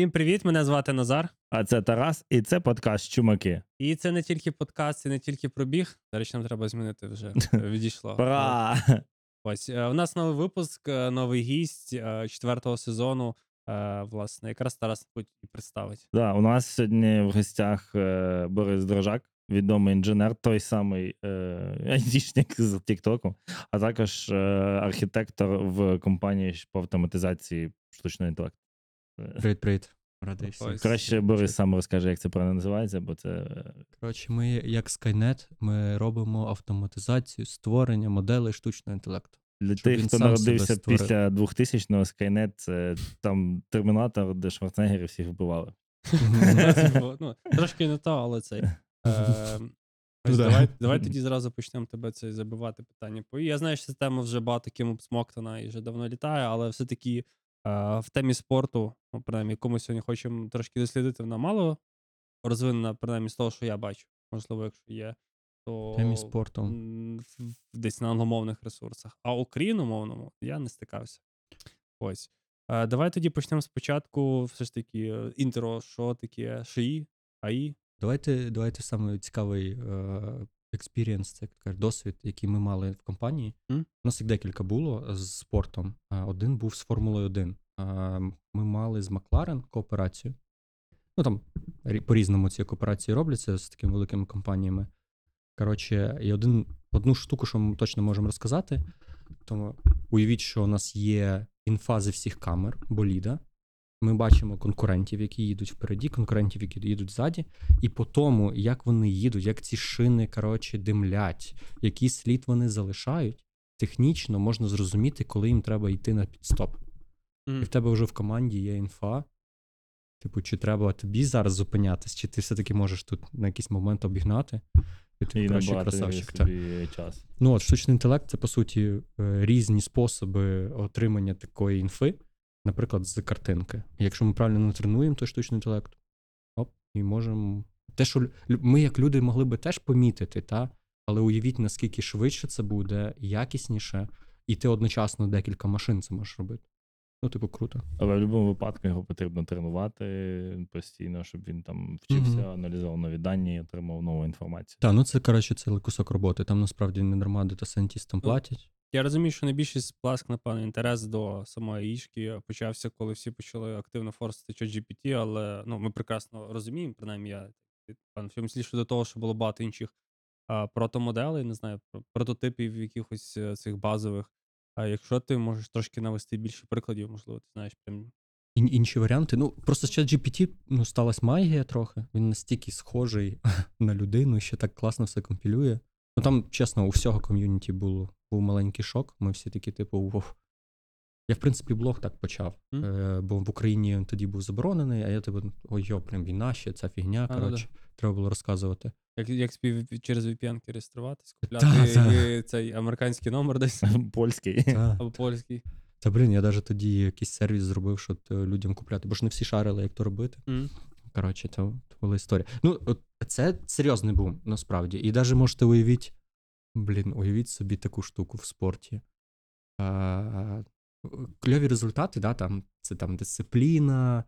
Всім привіт! Мене звати Назар. А це Тарас, і це подкаст Чумаки. І це не тільки подкаст, це не тільки пробіг. До речі, нам треба змінити вже. Відійшло. Пора! Ось е, у нас новий випуск, е, новий гість е, четвертого сезону. Власне, якраз Тарас і представить. Да, у нас сьогодні в гостях Борис Дрожак, відомий інженер, той самий е, айтішник з Тіктоку, а також е, архітектор в компанії по автоматизації штучного інтелекту. Е, Привіт, привіт. Радий всіх. Ось. Краще Борис сам розкаже, як це правильно називається, бо це е, Коротше, ми, як Skynet, ми робимо автоматизацію створення моделей штучного інтелекту. для Щоб тих, хто народився після 2000-го, Skynet — це там термінатор, де Шварценеггери всіх вбивали. Ну, Трошки не то, але цей. Е, Ось Ну давай, давай тоді зразу почнемо тебе це забивати питання. Я знаю, що ця тема вже багато ким обсмоктана і вже давно літає, але все-таки е, в темі спорту, ну, принаймні, яку ми сьогодні хочемо трошки дослідити, вона мало розвинена, принаймні з того, що я бачу. Можливо, якщо є, то темі спорту. десь на англомовних ресурсах. А україномовному я не стикався. Ось. Е, Давай тоді почнемо спочатку. Все ж таки, е, intro, що таке ШИ, AI. Давайте, давайте саме цікавий experience, це як досвід, який ми мали в компанії. М? У нас їх декілька було з спортом. Один був з Формулою 1. Ми мали з Макларен кооперацію. Ну там по-різному ці кооперації робляться з такими великими компаніями. Коротше, і один, одну штуку, що ми точно можемо розказати. Тому уявіть, що у нас є інфа зі всіх камер боліда. Ми бачимо конкурентів, які їдуть впереді, конкурентів, які їдуть ззаді, і по тому, як вони їдуть, як ці шини коротше, димлять, який слід вони залишають, технічно можна зрозуміти, коли їм треба йти на підстоп. І в тебе вже в команді є інфа. Типу, чи треба тобі зараз зупинятись, чи ти все-таки можеш тут на якийсь момент обігнати. І ти краще красавчик. Собі час. Ну, от штучний інтелект це по суті е, різні способи отримання такої інфи, наприклад, з картинки. Якщо ми правильно натренуємо той штучний інтелект, оп, і можемо. Те, що ми, як люди, могли би теж помітити, та? але уявіть, наскільки швидше це буде, якісніше, і ти одночасно декілька машин це можеш робити. Ну, типу, круто. Але в будь-якому випадку його потрібно тренувати постійно, щоб він там вчився, Мгм. аналізував нові дані і отримав нову інформацію. Так, ну це, коротше, цілий кусок роботи. Там насправді не дарма дата-сайентістам Ну, платять. Я розумію, що найбільший сплеск, напевно, інтерес до самої ішки почався, коли всі почали активно форсити ChatGPT, але ну, ми прекрасно розуміємо, принаймні я пан в цьому числі щодо того, що було багато інших а, протомоделей, не знаю, прототипів якихось е, цих базових. А якщо ти можеш трошки навести більше прикладів, можливо, ти знаєш прям. Ін- інші варіанти. Ну, просто з ChatGPT ну, сталася магія трохи. Він настільки схожий на людину, що так класно все компілює. Ну там, чесно, у всього ком'юніті було, був маленький шок. Ми всі такі, типу, вов. Я, в принципі, блог так почав. Мгм. Е, бо в Україні він тоді був заборонений, а я типу, ой, йо, прям війна ще, ця фігня. Ну коротше, треба було розказувати. Як, як спів через VPN реєструватись, купляти та. і цей американський номер десь Польський. Та, або польський. та блін, я навіть тоді якийсь сервіс зробив, щоб е, людям купляти, бо ж не всі шарили, як то робити. М. Коротше, це, була історія. Ну, от це серйозний бум, насправді. І навіть можете уявіть, блін, уявіть собі таку штуку в спорті. А, кльові результати, да, там, це там дисципліна,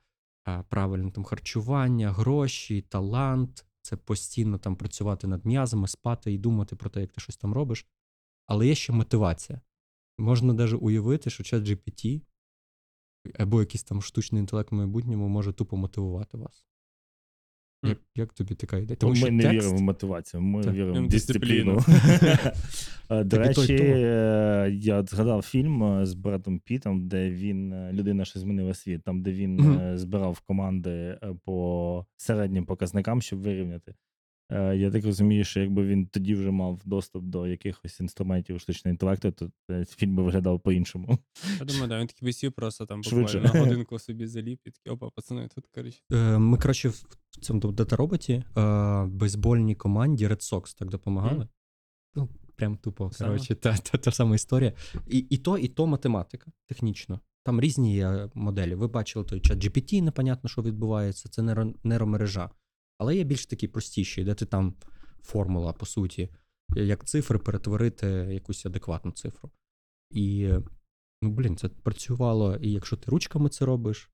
правильне там харчування, гроші, талант. Це постійно там працювати над м'язами, спати і думати про те, як ти щось там робиш. Але є ще мотивація. Можна навіть уявити, що чат GPT або якийсь там штучний інтелект в майбутньому може тупо мотивувати вас. Як, як тобі така ідея? Тому ми що не текст- віримо в мотивацію, ми Так. віримо Віримо в дисципліну. Е, До речі, е, я згадав фільм е, з братом Пітом, де він людина, що змінила світ, там де він збирав команди по середнім показникам, щоб вирівняти. Е, Я так розумію, що якби він тоді вже мав доступ до якихось інструментів штучного інтелекту, то фільм би виглядав по-іншому. Я думаю, да, він такий висів просто там буквально на годинку собі заліп і такий, опа, пацани, тут коротше. Е, Ми, коротше, в цьому дата-роботі е, бейсбольній команді Red Sox так допомагали. Ну, прям тупо, коротше, та, та, та сама історія. І, і то, і то математика, технічно. Там різні є моделі. Ви бачили той чат GPT, непонятно, що відбувається, це нейро, нейромережа. Але є більш такі простіші, де ти там формула, по суті, як цифри перетворити якусь адекватну цифру. І, ну, блін, це працювало, і якщо ти ручками це робиш,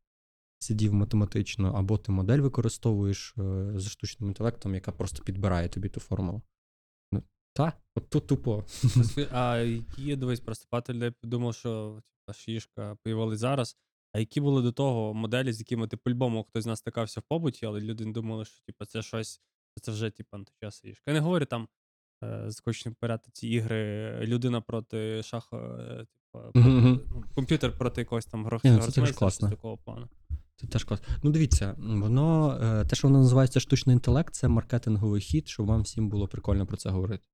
сидів математично, або ти модель використовуєш е, з штучним інтелектом, яка просто підбирає тобі ту формулу. Ну, та, от тут тупо. А які дивись, просто багато людей подумав, що типа шишка появилась зараз. А які були до того моделі, з якими ти по-любому хтось з нас стикався в побуті, але люди не думали, що типа, це щось, це вже типа античасна шишка. Я не говорю там е, скочні поряд ці ігри, людина проти шаха, е, Мгм. ну, комп'ютер проти якогось там грох, Ні, ну, класно. такого плану. Це теж клас. Ну, дивіться, воно, е, те, що воно називається штучний інтелект, це маркетинговий хід, щоб вам всім було прикольно про це говорити.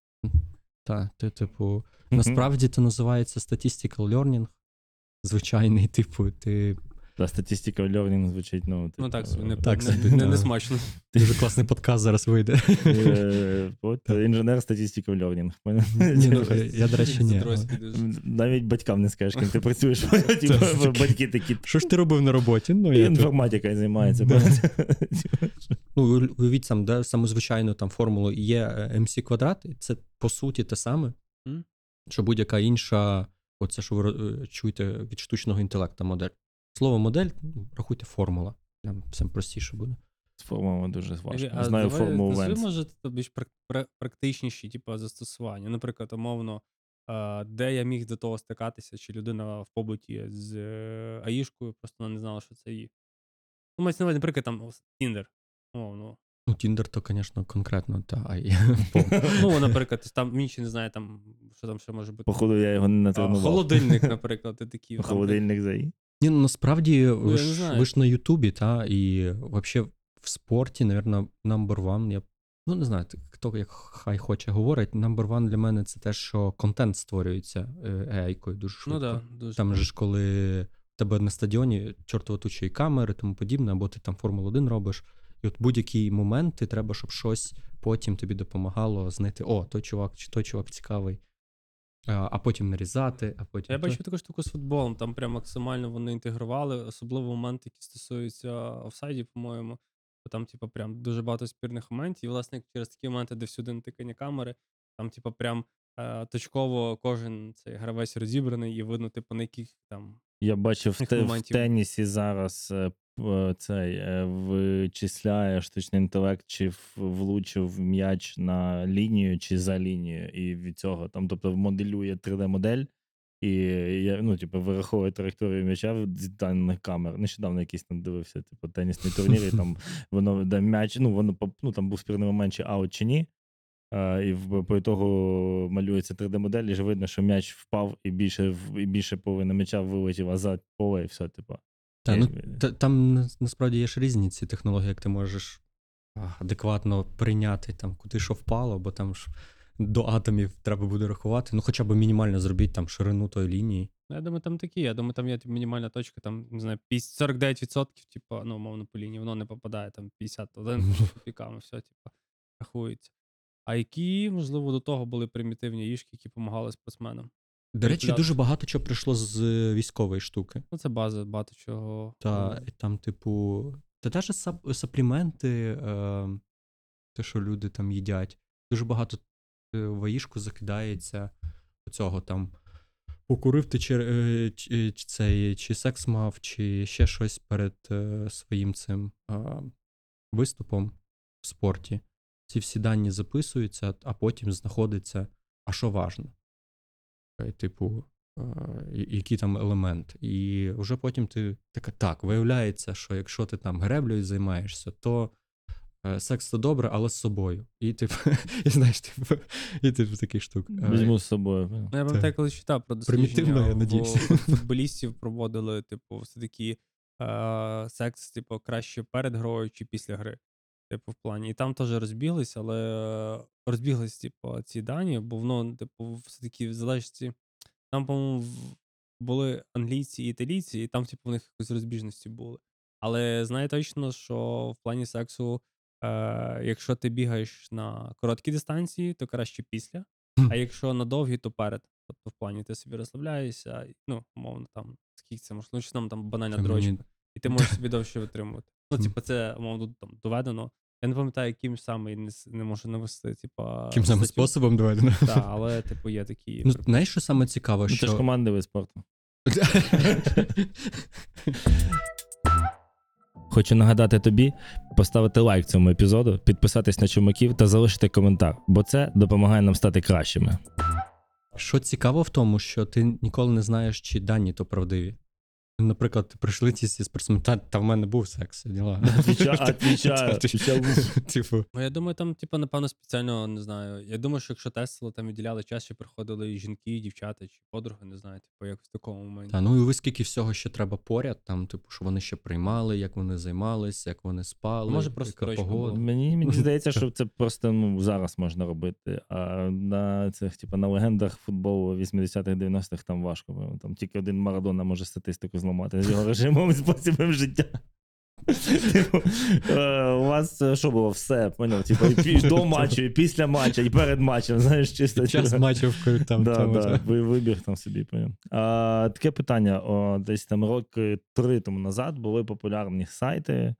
Так, ти, типу, насправді це називається statistical learning. Звичайний, типу, ти Та статистика learning звучить, ну, типу, Ну так, не, Так не, собі, не, не смачно. дуже класний подкаст зараз вийде. е, От інженер статистика learning. Ні, ну, я, до речі, ні. Навіть батькам не скажеш, ким ти працюєш. Типу. Батьки такі. Що ж ти робив на роботі? Ну, я Інформатика займається. Типу, Ну, уявіть сам, де саму звичайну там формулу є е, MC квадрат, це по суті те саме, що будь-яка інша, оце, що ви е, чуєте від штучного інтелекту модель. Слово модель, ну, рахуйте формула. Там все простіше буде. З формулами дуже важко. Скажи, Не знаю давай формулу назви, Венс. може, то більш практичніші, типу, застосування. Наприклад, умовно, де я міг до того стикатися, чи людина в побуті з е, аїшкою, просто вона не знала, що це її. Ну, мається на увазі, наприклад, там Тіндер. Умовно. Ну, Тіндер, то, звісно, конкретно, та ай. Ну, наприклад, там інші не знає, там, що там ще може бути. Походу, я його не натренував. холодильник, наприклад, ти такий. Холодильник заї. Ні, ну насправді ви, Ну, ж, ви ж на Ютубі, та, і взагалі в спорті, напевно, number one, я, ну не знаю, хто як хай хоче говорить, number one для мене це те, що контент створюється е, AI-кою дуже швидко. Ну да, дуже. Там же ж коли в тебе на стадіоні чортово тучі камери, тому подібне, або ти там Формулу 1 робиш, і от будь-які моменти треба, щоб щось потім тобі допомагало знайти, о, той чувак, чи той чувак цікавий. А, потім нарізати, а потім. Я бачив таку штуку з футболом, там прям максимально вони інтегрували, особливо моменти, які стосуються офсайдів, по-моєму. Бо Там, типу, прям дуже багато спірних моментів. І, власне, через такі моменти, де всюди натикані камери, там, типу, прям е, точково кожен цей гравець розібраний, і видно, типу, на яких там. Я бачив в, те, в тенісі зараз е, цей е, вичисляє штучний інтелект, чи влучив м'яч на лінію, чи за лінію, і від цього там, тобто, моделює 3D-модель. І я, ну, типу, вираховує траєкторію м'яча з даних камер. Нещодавно якийсь там дивився, типу, тенісний турнір, і там воно де м'яч, ну воно ну, там був спірний момент, чи аут, чи ні. А, і в, по ітогу малюється 3D-модель, і вже видно, що м'яч впав, і більше, і більше половини м'яча вилетів назад поле, і все, типу. Та, ну, та, там насправді є ж різні ці технології, як ти можеш адекватно прийняти там, куди що впало, бо там ж до атомів треба буде рахувати. Ну, хоча б мінімально зробіть там ширину тої лінії. Ну, я думаю, там такі. Я думаю, там є типу, мінімальна точка, там, не знаю, 49%, типу, ну, умовно, по лінії, воно не попадає, там 51 копійками, все, типу, рахується. А які, можливо, до того були примітивні їжки, які допомагали спортсменам? До речі, Калькулятор. дуже багато чого прийшло з е, військової штуки. Ну, це база, багато чого. Та е, і там, типу, та навіть сап- сапліменти, е, те, що люди там їдять. Дуже багато е, в аїшку закидається цього там. Покурив ти чи, е, чи, чи цей, чи секс мав, чи ще щось перед е, своїм цим е, виступом в спорті. Ці всі дані записуються, а потім знаходиться, а що важно. Е, Типу, е, який там елемент. І вже потім ти така, так, виявляється, що якщо ти там греблею займаєшся, то е, секс то добре, але з собою. І типу, і знаєш, типу, і типу таких штук. Візьму з собою. Ну, я пам'ятаю, коли читав про Примітивно, дослідження, я надіюсь. футболістів проводили, типу, все-таки е, секс, типу, краще перед грою чи після гри. Типу, в плані. І там теж розбіглись, але е, розбіглись, типу, ці дані, бо воно, типу, все-таки в залежності. Там, по-моєму, були англійці і італійці, і там, типу, в них якось розбіжності були. Але знаю точно, що в плані сексу, е, якщо ти бігаєш на короткій дистанції, то краще після. А якщо на довгі, то перед. Тобто, в плані ти собі розслабляєшся, ну, умовно, там, скільки це можливо, чи там, там банальна дрочка, і ти можеш собі довше витримувати. Ну, типу, це, умовно, там доведено. Я не пам'ятаю, яким саме і не, с- не можу навести, типа. Яким саме статтю. способом доведено. Так, але, типу, є такі. Ну, приколи. знаєш, що саме цікаво, Ну, що... це ж командовий спорту. Хочу нагадати тобі поставити лайк цьому епізоду, підписатись на чумаків та залишити коментар, бо це допомагає нам стати кращими. Що цікаво в тому, що ти ніколи не знаєш, чи дані то правдиві. Наприклад, прийшли ці всі спортсмени, та, та в мене був секс, діла. Типу, Ну, я думаю, там, типу, напевно, спеціально не знаю. Я думаю, що якщо тестили, там відділяли час, чи приходили і жінки, і дівчата, чи подруги, не знаю, типу, як в такому моменті. Та, ну і ви скільки всього ще треба поряд, там, типу, що вони ще приймали, як вони займались, як вони спали, Може, просто погода. Мені, мені здається, що це просто ну, зараз можна робити. А на цих, типу, на легендах футболу 80-х, 90-х там важко. Там тільки один Марадона може статистику зламати з його режимом і способом життя. Типу, е, у вас е, що було? Все, поняв? Типу, і пі- до матчу, і після матчу, і перед матчем, знаєш, чисто. Час типу. матчів там. Да, там, да, та. ви вибіг там собі, поняв. А, таке питання: о, десь там роки три тому назад були популярні сайти,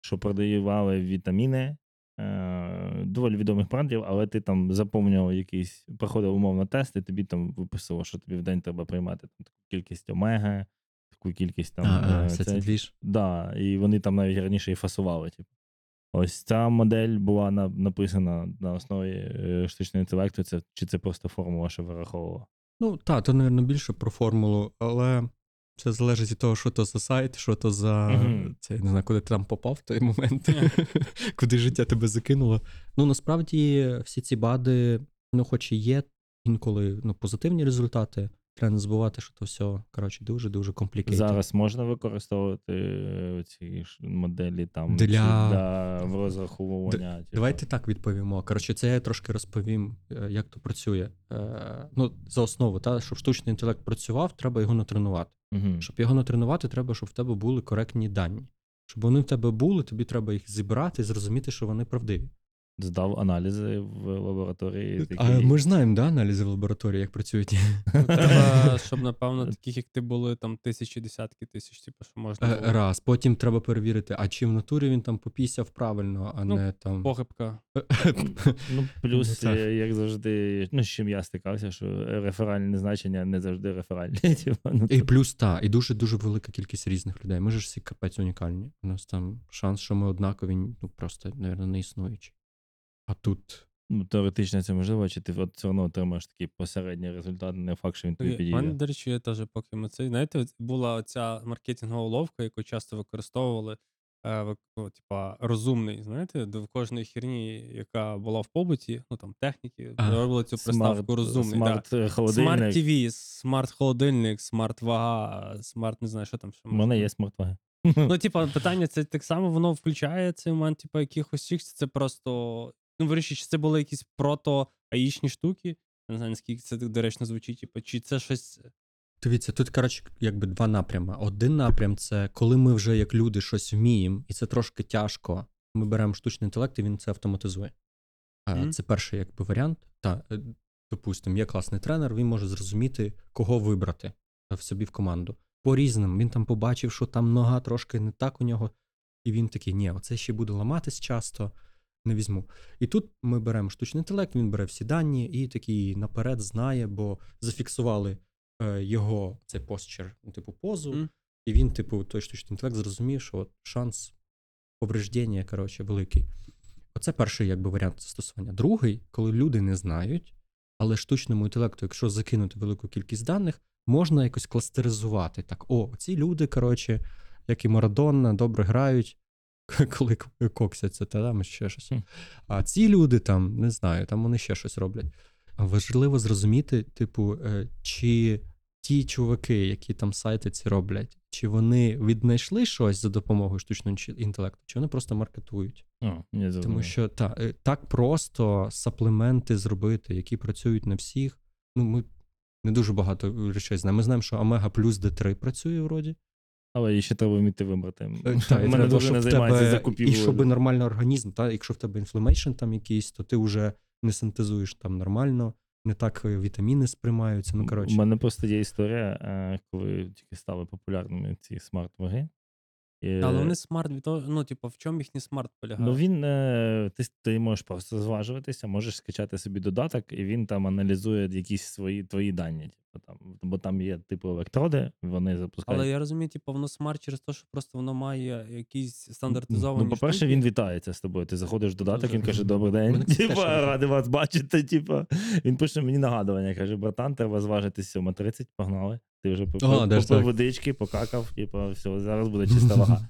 що продавали вітаміни е, доволі відомих брендів, але ти там заповнював якийсь, проходив умовно тест, і тобі там виписувало, що тобі в день треба приймати там, таку кількість омеги, таку кількість там. А, а, е, це- це. Да, і вони там навіть раніше і фасували. Типу. Ось ця модель була на, написана на основі е, штучного інтелекту. Це, чи це просто формула, що вираховувала? Ну, так, то, мабуть, більше про формулу, але це залежить від того, що то за сайт, що то за. Мгм. Це я не знаю, куди ти там попав в той момент, куди життя тебе закинуло. Ну, насправді, всі ці бади, ну, хоч і є інколи ну, позитивні результати, треба не забувати, що то все, коротше, дуже-дуже комплікейт. Зараз можна використовувати е, ці моделі там Для- для типу. Давайте так відповімо. Коротше, це я трошки розповім, е, як то працює. Е, Ну, за основу, та, щоб штучний інтелект працював, треба його натренувати. Мгм. Щоб його натренувати, треба, щоб в тебе були коректні дані. Щоб вони в тебе були, тобі треба їх зібрати і зрозуміти, що вони правдиві. Здав аналізи в лабораторії. А ми ж знаємо, да, аналізи в лабораторії, як працюють. Ну, Треба, щоб, напевно, таких, як ти були, там тисячі, десятки тисяч, типу, що можна Е, було. Раз. Потім треба перевірити, а чи в натурі він там попісяв правильно, а Ну, не там. Похибка. Ну, плюс, Ну, е, як завжди, ну, з чим я стикався, що реферальні значення не завжди реферальні. Типу, ну, І плюс та, і дуже дуже велика кількість різних людей. Ми ж всі капець унікальні. У нас там шанс, що ми однакові, ну просто, мабуть, не існуючі. А тут. ну, теоретично це можливо, чи ти от все одно отримаєш такий посередній результат, не факт, що він тобі У мене, до речі, є теж поки ми цей. Знаєте, була оця маркетингова уловка, яку часто використовували. Е, ну, типа, розумний, знаєте, до кожної херні, яка була в побуті, ну там техніки, робили цю приставку розумний. да. смарт е, Смарт холодильник. TV, смарт холодильник, смарт вага, смарт, не знаю, що там У мене є смарт-ваги. Ну, типа, питання, це так само воно включає цей момент, типа, якихось це просто. Ну, виріші, чи це були якісь прото-аїчні штуки. Я не знаю, наскільки це доречно звучить, типа, чи це щось. Дивіться, тут, коротше, якби два напрями. Один напрям це коли ми вже як люди щось вміємо, і це трошки тяжко. Ми беремо штучний інтелект, і він це автоматизує. Мгм. Це перший якби варіант. Та, е, допустимо, є класний тренер, він може зрозуміти, кого вибрати в собі в команду. По різним. Він там побачив, що там нога трошки не так у нього, і він такий: ні, оце ще буде ламатись часто, не візьму. І тут ми беремо штучний інтелект, він бере всі дані і такий наперед знає, бо зафіксували е, його цей постчер, ну, типу, позу, Мгм. і він, типу, той штучний інтелект зрозумів, що от шанс повреждення, коротше, великий. Оце перший якби, варіант застосування. Другий, коли люди не знають, але штучному інтелекту, якщо закинути велику кількість даних, можна якось кластеризувати. Так, о, ці люди, коротше, як і Марадонна, добре грають, коли коксяться, та там ще щось. А ці люди там, не знаю, там вони ще щось роблять. Важливо зрозуміти, типу, е, чи ті чуваки, які там сайти ці роблять, чи вони віднайшли щось за допомогою штучного інтелекту, чи вони просто маркетують. О, не Тому що та, е, так просто supplement и зробити, які працюють на всіх. Ну, ми не дуже багато речей знаємо. Ми знаємо, що Омега плюс D3 працює вроді. Але її ще треба вміти вибрати. Е, У та, мене дуже не займається закупівлею. І щоб нормальний організм, та, якщо в тебе inflammation там якийсь, то ти вже не синтезуєш там нормально, не так е, вітаміни сприймаються. Ну, У мене просто є історія, е, коли тільки стали популярними ці смарт-ваги. Е, Але вони смарт від того, ну, типу, в чому їхній смарт полягає? Ну він е, ти, ти можеш просто зважуватися, можеш скачати собі додаток, і він там аналізує якісь свої твої дані. Типу, там, бо там є типу електроди, вони запускають. Але я розумію, типу, воно смарт через те, що просто воно має якісь стандартизовані. Ну, по-перше, штуки. він вітається з тобою. Ти заходиш в додаток, він каже: Добрий день. Типа, радий вас бачити. Типа, він пише мені нагадування, каже: братан, треба зважитись 7.30, погнали. Ти вже попив, О, даже попив так. водички, покакав, типа, все, зараз буде чиста вага.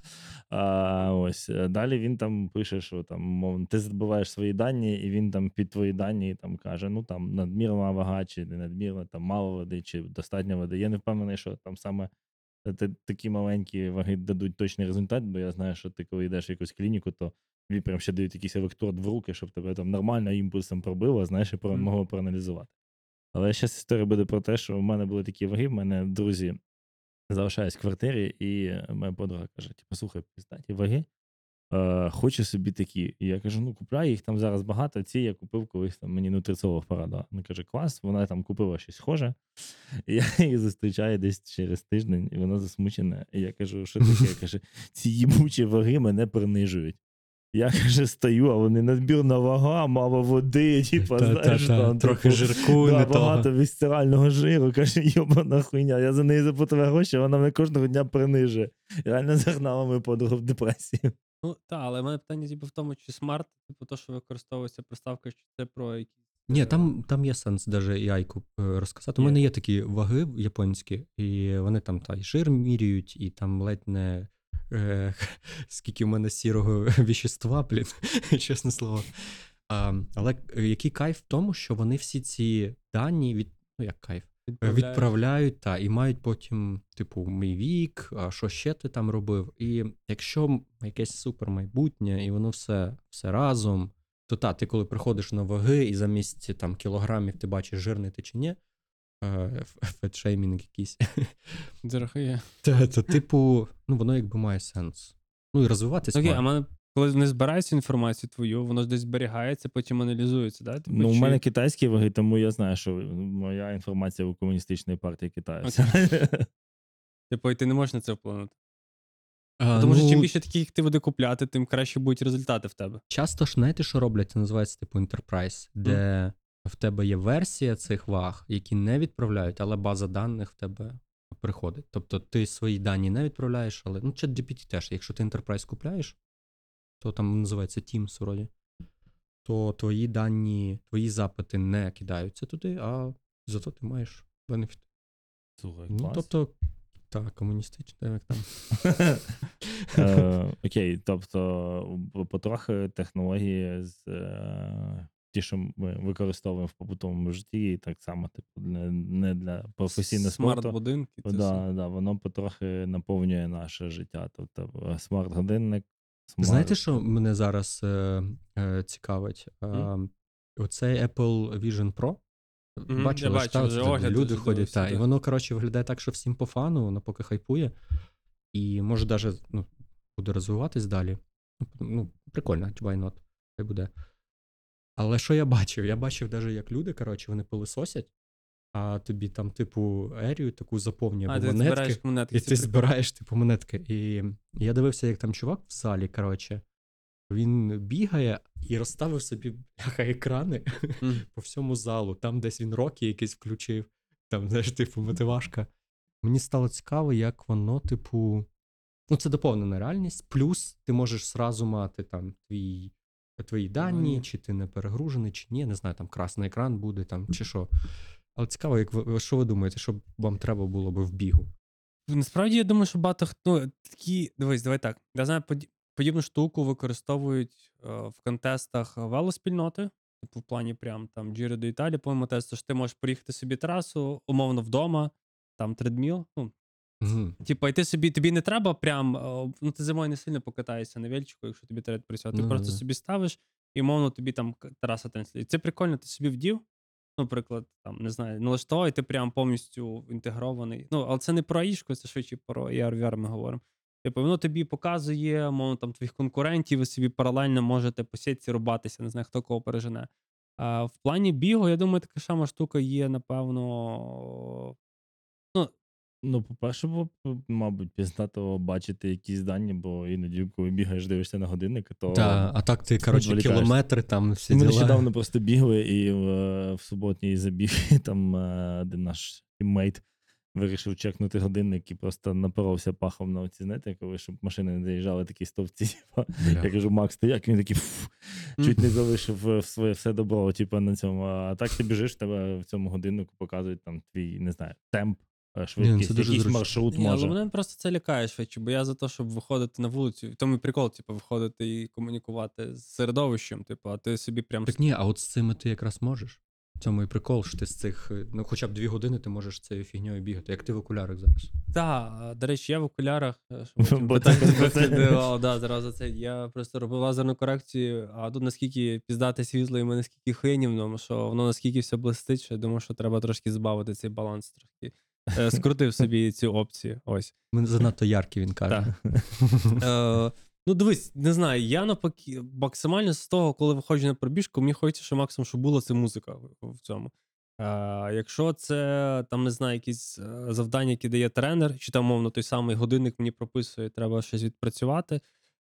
А, ось е, далі він там пише, що там мовно, ти забиваєш свої дані, і він там під твої дані там каже: ну там надмірна вага, чи не надмірна, там мало води, чи достатньо води. Я не впевнений, що там саме е, та- такі маленькі ваги дадуть точний результат, бо я знаю, що ти коли йдеш в якусь клініку, то тобі прям ще дають якийсь електрод в руки, щоб тебе там нормально імпульсом пробило, знаєш, і про- Мгм. могло проаналізувати. Але зараз історія буде про те, що в мене були такі ваги, в мене друзі залишаюсь в квартирі, і моя подруга каже: типу, слухай, піздаті ваги. Е, хочу собі такі. І я кажу: ну купляй їх там зараз багато. Ці я купив колись там мені нутриціолог порадила. Вона каже, клас, вона там купила щось схоже. І я її зустрічаю десь через тиждень, і вона засмучена. І я кажу, що таке? Я кажу, ці їбучі ваги мене принижують. Я каже, стою, а вони надбірна вага, мало води, типа, знаєш, там, Трохи типу, жирку, Да, не багато того. вісцерального жиру, каже, йобана хуйня. Я за неї заплатив гроші, вона мене кожного дня принижує. Реально загнала мою подругу в депресію. Ну, так, але в мене питання типу, в тому, чи смарт, типу, то, що використовується приставка, чи це про якісь. Ні, е, там, там є сенс даже і айку е, розказати. У мене є такі ваги японські, і вони там та й жир міряють, і там ледь не е, скільки в мене сірого віщества, блін, чесне слово. А, але який кайф в тому, що вони всі ці дані від. Ну, як кайф? Е, відправляють. Відправляють та, і мають потім, типу, мій вік, а що ще ти там робив. І якщо якесь супер майбутнє, і воно все, все разом, то та, ти коли приходиш на ваги, і замість там кілограмів ти бачиш, жирний ти чи ні, е, фетшеймінг якийсь. Дорогі. Та, то, типу, ну воно якби має сенс. Ну і розвиватись. Окей, має. а мене, коли вони збирають цю інформацію твою, воно ж десь зберігається, потім аналізується, да? Типу, Ну, у чи- мене китайські ваги, тому я знаю, що моя інформація у комуністичної партії Китаю. Типу, і ти не можеш на це вплинути. А, Тому що ну, чим більше таких ти буде купляти, тим краще будуть результати в тебе. Часто ж знаєте, що роблять? Це називається типу Enterprise, де в тебе є версія цих ваг, які не відправляють, але база даних в тебе приходить. Тобто ти свої дані не відправляєш, але ну, чат GPT теж. Якщо ти Enterprise купляєш, то там називається Teams вроді, то твої дані, твої запити не кидаються туди, а зато ти маєш бенефіт. Слухай, Ну, тобто, так, комуністичне, як там. Е, Окей, тобто потрохи технології з е, ті, що ми використовуємо в побутовому житті, і так само, типу, не, не для професійного спорту. Смарт-будинки. це все. Да, да, воно потрохи наповнює наше життя. Тобто е, смарт-годинник. Смарт... Знаєте, що мене зараз е, е, цікавить? Е, Мгм. оцей Apple Vision Pro. Мгм, Бачили, бачив, та, вже огляд люди дуже ходять, та, і воно, коротше, виглядає так, що всім по фану, воно поки хайпує. І може навіть ну, буде розвиватись далі. Ну, Ну, прикольно, why not? Хай буде. Але що я бачив? Я бачив навіть, як люди, коротше, вони пилисосять, а тобі там, типу, ерію таку заповнює або ти монетки. збираєш монетки. І ти збираєш, типу, монетки. І я дивився, як там чувак в залі, коротше, він бігає і розставив собі бляха екрани Мгм. по всьому залу. Там десь він роки якийсь включив, там, знаєш, типу, мотивашка. Мені стало цікаво, як воно, типу. Ну, це доповнена реальність. Плюс ти можеш зразу мати там твій, твої дані, чи ти не перегружений, чи ні. Не знаю, там красний екран буде, там, чи що. Але цікаво, як ви, що ви думаєте, що вам треба було би в бігу? Насправді я думаю, що багато хто такі. Дивись, давай так. Я знаю, подібну штуку використовують е, в контестах велоспільноти. Типу, в плані прям там Giro до Італії, по-моєму, тесту, що ти можеш проїхати собі трасу, умовно вдома, там тредміл. Ну, Угу. Типа, і ти собі тобі не треба прям. е, Ну, ти зимою не сильно покатаєшся на вельчику, якщо тобі треба працювати. Ти Ну, просто да. собі ставиш, і мовно тобі там к- траса транслює. Це прикольно, ти собі вдів. Ну, Наприклад, там, не знаю, налаштовує, ти прям повністю інтегрований. Ну, але це не про аїшку, це швидше про AR, VR ми говоримо. Типу, воно тобі показує, мовно, там твоїх конкурентів, ви собі паралельно можете по сітці рубатися, не знаю, хто кого пережене. А в плані бігу, я думаю, така сама штука є, напевно. Ну, по-перше, було б, мабуть, пізнато бачити якісь дані, бо іноді, коли бігаєш, дивишся на годинник, то Та, а так ти, коротше, відволікаєшся. кілометри, там всі Ми діла. нещодавно просто бігли, і в, в суботній забіг там е, один наш тіммейт вирішив чекнути годинник і просто напоровся пахом на оці, знаєте, коли щоб машини не заїжджали такі стовпці. типа. Бля. Я кажу, Макс, ти як? Він такий «Фу, чуть не залишив е, своє все добро, типу, на цьому. А так ти біжиш, тебе в цьому годиннику показують там твій, не знаю, темп, е, швидкість, дуже якийсь зручно. маршрут Ні, але може. мене просто це лякає швидше, бо я за те, щоб виходити на вулицю. В тому і прикол, типу, виходити і комунікувати з середовищем, типу, а ти собі прям Так ні, а от з цими ти якраз можеш. В цьому і прикол, що ти з цих, е, ну хоча б дві години ти можеш цією фігньою бігати, як ти в окулярах зараз. Так, до речі, я в окулярах. е, Бо так, це- да, зразу це. Я просто робив лазерну корекцію, а тут наскільки піздате світло і ми наскільки хинівно, що воно наскільки все блистить, що я думаю, що треба трошки збавити цей баланс трохи. Е, Скрутив собі цю опцію. Ось. Ми занадто яркі, він каже. Е, ну, дивись, не знаю, я навпаки, максимально з того, коли виходжу на пробіжку, мені хочеться, що максимум, щоб була це музика в, цьому. Е, якщо це там, не знаю, якісь завдання, які дає тренер, чи там, мовно, той самий годинник мені прописує, треба щось відпрацювати.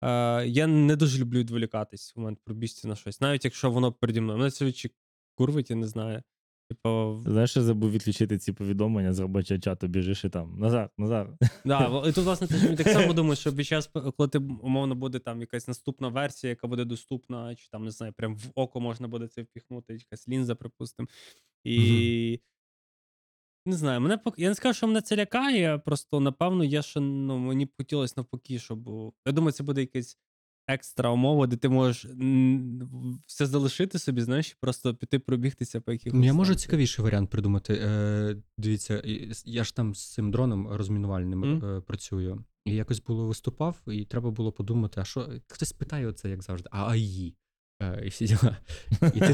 Е, я не дуже люблю відволікатись в момент пробіжці на щось, навіть якщо воно переді мною. Мене це чи курвить, я не знаю. Типу, Знаєш, я забув відключити ці повідомлення з робочого чату, біжиш і там. Назар, Назар. Да, во- і тут, власне, ти ж так само думаєш, що під час, коли ти умовно буде там якась наступна версія, яка буде доступна, чи там не знаю, прям в око можна буде це впіхнути, якась лінза, припустимо. І не знаю, мене пок- я не скажу, що мене це лякає, просто напевно, я ще ну, мені б хотілося навпаки, щоб. Я думаю, це буде якась екстра умова, де ти можеш все залишити собі, знаєш, просто піти пробігтися по якихось. Ну, я можу цікавіший варіант придумати. Е, дивіться, я ж там з цим дроном розмінувальним е, працюю. І якось було виступав, і треба було подумати, а що. Хтось питає оце, як завжди, а АІ. Е, і всі діла. І ти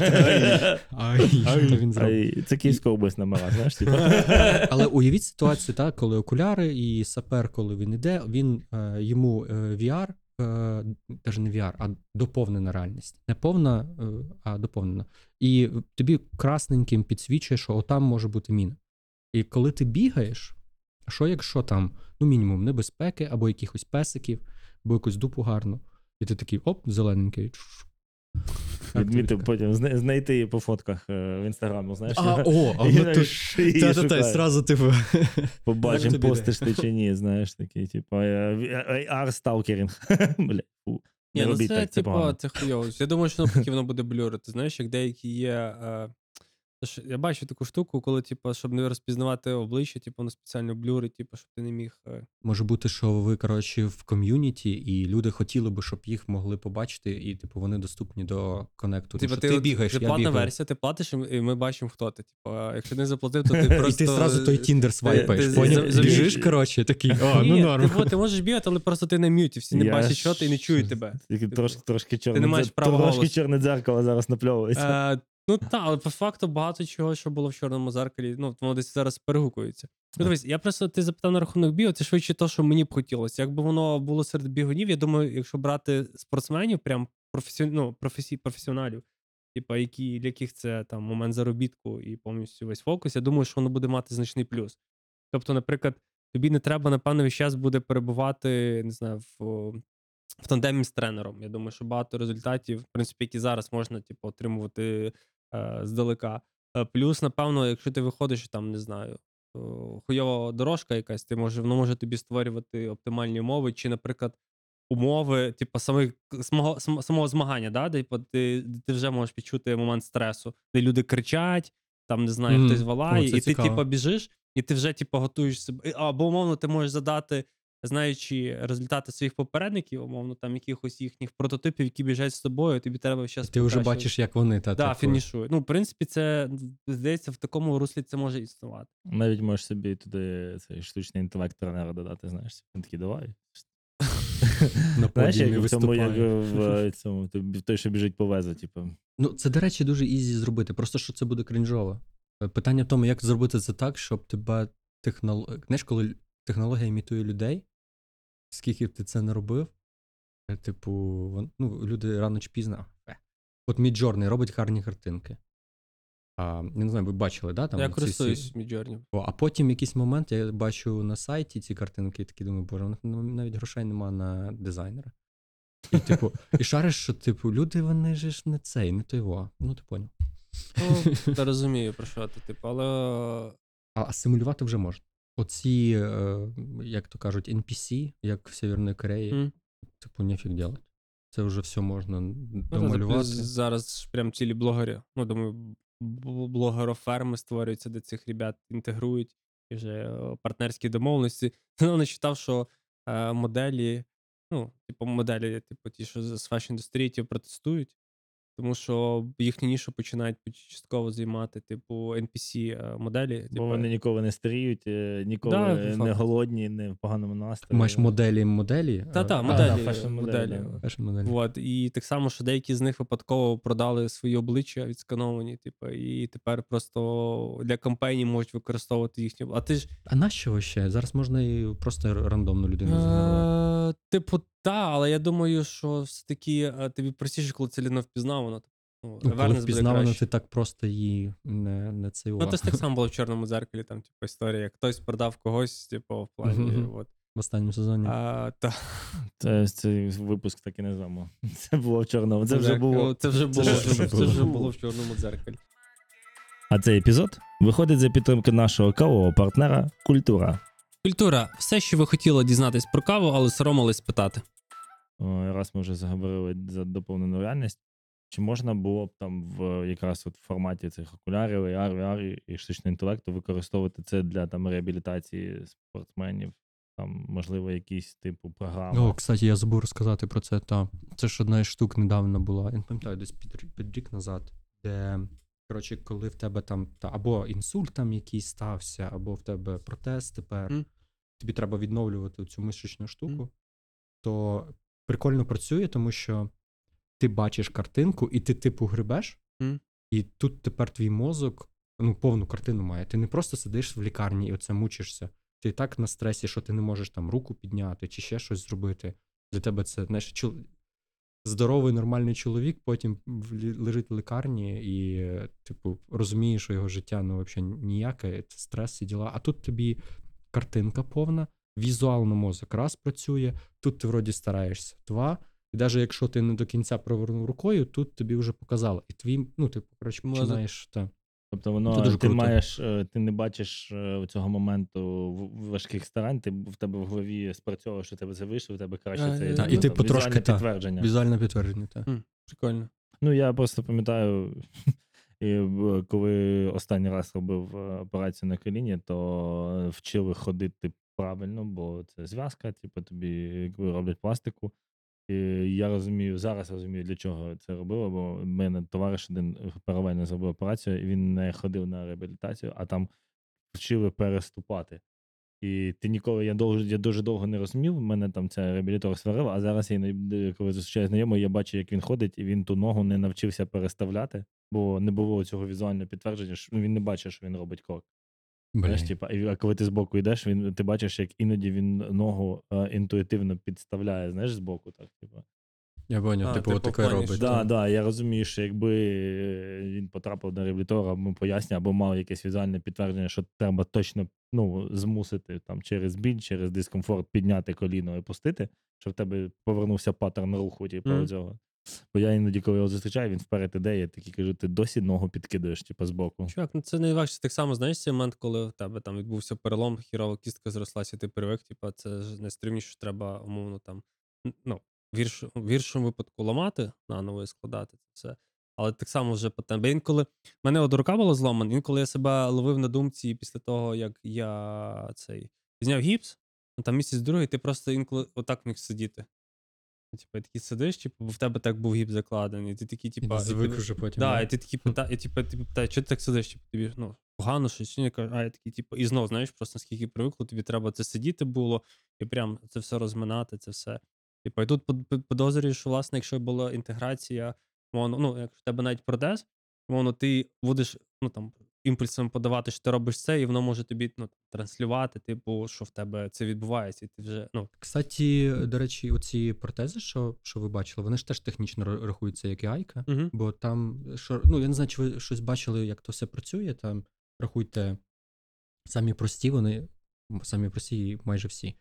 такий, що він зробив? Це Київська область номера, знаєш, типу. Але уявіть ситуацію, так, коли окуляри і сапер, коли він іде, він е, йому VR, е, навіть не VR, а доповнена реальність. Не повна, е, а доповнена. І тобі красненьким підсвічує, що отам може бути міна. І коли ти бігаєш, що якщо там, ну, мінімум, небезпеки, або якихось песиків, або якусь дупу гарну, і ти такий оп, зелененький. Відмітив потім зна- знайти її по фотках е, в інстаграму, знаєш. А, о, а І навіть тут. шиї Та-та-та, шукає. зразу типу. Побачимо, тобі постиш ти чи ні, знаєш, такий, типу, AR-сталкерінг. Бля, фу. Ні, ну робіть це, так, це типу, погано. це хуйово. Я думаю, що навпаки воно буде блюрити. Знаєш, як деякі є. Е, це ж я бачу таку штуку, коли, типу, щоб не розпізнавати обличчя, типу, воно спеціально блюрить, типу, щоб ти не міг. е, Може бути, що ви, коротше, в ком'юніті, і люди хотіли би, щоб їх могли побачити, і, типу, вони доступні до конекту. Типу, Типу, ти, ти от- бігаєш, це я платна бігаю. версія, ти платиш, і ми- і ми бачимо, хто ти. Типу, а якщо не заплатив, то ти просто. І ти зразу той Тіндер свайпаєш. ти Поняв? за- Біжиш, за- коротше, такий, о, Ні, ну норм. Ти, ти можеш бігати, але просто ти на мюті, всі не Я бачать, що ти і не чують тебе. Тільки Трошки, трошки чорне, не маєш дзер- права трошки голосу. чорне дзеркало зараз напльовується. Е, ну так, але по факту багато чого, що було в чорному зеркалі, ну, воно десь зараз перегукується. Ну, дивись, я просто ти запитав на рахунок бігу, це швидше те, що мені б хотілося. Якби воно було серед бігунів, я думаю, якщо брати спортсменів, прям професі... ну, професі... професіоналів, типа, які, для яких це там момент заробітку і повністю весь фокус, я думаю, що воно буде мати значний плюс. Тобто, наприклад, тобі не треба, напевно, весь час буде перебувати, не знаю, в, в тандемі з тренером. Я думаю, що багато результатів, в принципі, які зараз можна, типу, отримувати здалека. Е, Плюс, напевно, якщо ти виходиш, там, не знаю, хуйова дорожка якась, ти може, воно може тобі створювати оптимальні умови, чи, наприклад, умови, типу, самих, самого, самого змагання, да? де типу, ти, ти вже можеш відчути момент стресу, де люди кричать, там, не знаю, Мгм. хтось валає, і ти, типу, біжиш, і ти вже, типу, готуєш себе. Або, умовно, ти можеш задати. Знаючи результати своїх попередників, умовно, там якихось їхніх прототипів, які біжать з тобою, тобі треба зараз. Ти вже бачиш, як вони та Да, типу. фінішують. Ну, в принципі, це здається, в такому руслі це може існувати. Навіть можеш собі туди цей штучний інтелект тренера додати, знаєш. Він такий, давай. на Знаєш, як в тому, як в цьому, той, що біжить по лезу, типу. Ну, це, до речі, дуже easy зробити. Просто що це буде крінжово. Е, Питання в тому, як зробити це так, щоб тебе технолог... Знаєш, коли технологія імітує людей, скільки б ти це не робив, е, типу, вон- ну, люди рано чи пізно. От Midjourney робить гарні картинки. А, не знаю, ви бачили, да? Там Я користуюсь. О, а потім якийсь момент я бачу на сайті ці картинки, і такий думаю, боже, у них навіть грошей нема на дизайнера. І, типу, і шариш, що, типу, люди, вони ж не цей, не той во. Ну, ти поняв. Ну, та розумію, про що ти, типу, але А, а симулювати вже можна. Оці, е, як то кажуть, NPC, як в Северної Кореї, м, типу, нефиг делать. Це вже все можна ну, домалювати. плюс зараз прям цілі блогери. Ну, думаю, блогероферми створюються, де цих ребят інтегрують, і вже е, партнерські домовленості. Ну, не читав, що е, моделі, ну, типу, моделі, типу, ті, що з fashion індустрії, ті протестують. Тому що їхню нішу починають частково займати, типу, NPC е, моделі. Бо типу, вони ніколи не старіють, е, ніколи Да, не факт. голодні, не в поганому настрої. Маєш моделі моделі. Моделі, да, fashion моделі, моделі. Fashion моделі. От, і так само, що деякі з них випадково продали свої обличчя відскановані, типу, і тепер просто для кампаній можуть використовувати їхні. А ти ж А нащо ще? Зараз можна і просто рандомну людину згенерувати. е, типу, та, але я думаю, що все-таки е, тобі простіше, коли це людина впізнавана. Ну, Ну, коли awareness буде впізнавано, краще. ти так просто її не, не цей Ну, то ж так само було в чорному дзеркалі, там, типу, історія, як хтось продав когось, типу, в плані. Мгм. От. в останньому сезоні. А, та, Це, цей випуск так і не знамо. Це було в чорному. Це вже так, було. Це вже було, Це це, вже вже, було в чорному дзеркалі. А цей епізод виходить за підтримки нашого кавового партнера Культура. Культура, все, що ви хотіли дізнатись про каву, але соромились питати. О, Раз ми вже заговорили за доповнену реальність. Чи можна було б там в якраз от в форматі цих окулярів, AR, VR і штучного інтелекту використовувати це для там реабілітації спортсменів, там, можливо, якісь типу програми? О, кстати, я забув розказати про це. Та. Це ж одна із штук недавно була. Я не пам'ятаю, десь під, під рік назад, де, коротше, коли в тебе там та, або інсульт там якийсь стався, або в тебе протез тепер, Мгм. тобі треба відновлювати цю мишечну штуку, Мгм. то прикольно працює, тому що ти бачиш картинку, і ти типу грибеш, Мгм. і тут тепер твій мозок ну, повну картину має. Ти не просто сидиш в лікарні і оце мучишся. Ти і так на стресі, що ти не можеш там руку підняти чи ще щось зробити. Для тебе це знаєш, чол... здоровий нормальний чоловік потім лежить в лікарні і, типу, розуміє, що його життя ну, взагалі ніяке, це стрес і діла. А тут тобі картинка повна, візуально мозок раз працює, тут ти вроді стараєшся. Два. І навіть якщо ти не до кінця провернув рукою, тут тобі вже показало. І твій, ну, ти, коротше, Мозок. починаєш. Та. Тобто воно дуже ти круто. маєш, е, ти не бачиш е, цього моменту важких старань, ти в тебе в голові спрацьовує, що тебе це вийшло, в тебе краще Е, це Та, і ну, ти там, потрошки, візуальне та, підтвердження. Візуальне підтвердження. Та. Прикольно. Ну, я просто пам'ятаю, коли останній раз робив операцію на коліні, то вчили ходити правильно, бо це зв'язка, типу тобі якби роблять пластику. І я розумію, зараз розумію, для чого це робило, бо в мене товариш один паралельно зробив операцію, і він не ходив на реабілітацію, а там вчили переступати. І ти ніколи, я довго, я дуже довго не розумів, мене там ця реабілітор сварила, а зараз я коли зустрічаю знайомого, я бачу, як він ходить, і він ту ногу не навчився переставляти, бо не було цього візуального підтвердження, що ну, він не бачить, що він робить крок. Знаєш, типа, і а коли ти збоку йдеш, він, ти бачиш, як іноді він ногу е, інтуїтивно підставляє, знаєш, збоку, так, типа. Я поняв, А, типу, типу, отаке в плані, робить. що- Да, да, я розумію, що якби е, він потрапив до реабілітора, або пояснює, або мав якесь візуальне підтвердження, що треба точно ну, змусити там через біль, через дискомфорт підняти коліно і пустити, щоб в тебе повернувся паттерн руху, типу, Мгм. цього. Бо я іноді, коли його зустрічаю, він вперед іде, я такий кажу, ти досі ногу підкидуєш, типу, збоку. Чувак, ну це найважче так само, знаєш, цей момент, коли в тебе там відбувся перелом, хірова кістка зрослася, ти привик, типу, це ж найстримніше, що треба, умовно, там, ну, в гіршу- в гіршому випадку ламати наново і складати це все. Але так само вже потім. Бо інколи мене от рука була зломана, інколи я себе ловив на думці після того, як я цей зняв гіпс, ну там місяць другий, ти просто інколи отак міг сидіти. Типу, такий сидиш, типу, бо в тебе так був гіпс закладений. Ти такий, І типу, звик вже потім. Да, і ти такі пита, і, типу, ти питаєш, чого ти так сидиш? Типу, тобі ну, погано щось, чи ні? Кажу, А я такий, типу, і знов, знаєш, просто наскільки привикло, тобі треба це сидіти було, і прям це все розминати, це все. Типу, і тут под- под- підозрюю, що, власне, якщо була інтеграція, мовно, ну, якщо в тебе навіть протез, мовно, ти будеш, ну там, імпульсами подавати, що ти робиш це, і воно може тобі ну, транслювати, типу, що в тебе це відбувається, і ти вже ну Кстати, до речі, оці протези, що, що ви бачили, вони ж теж технічно рахуються як і айка. угу. Бо там, що, ну я не знаю, чи ви щось бачили, як то все працює. Там рахуйте самі прості, вони самі прості, майже всі.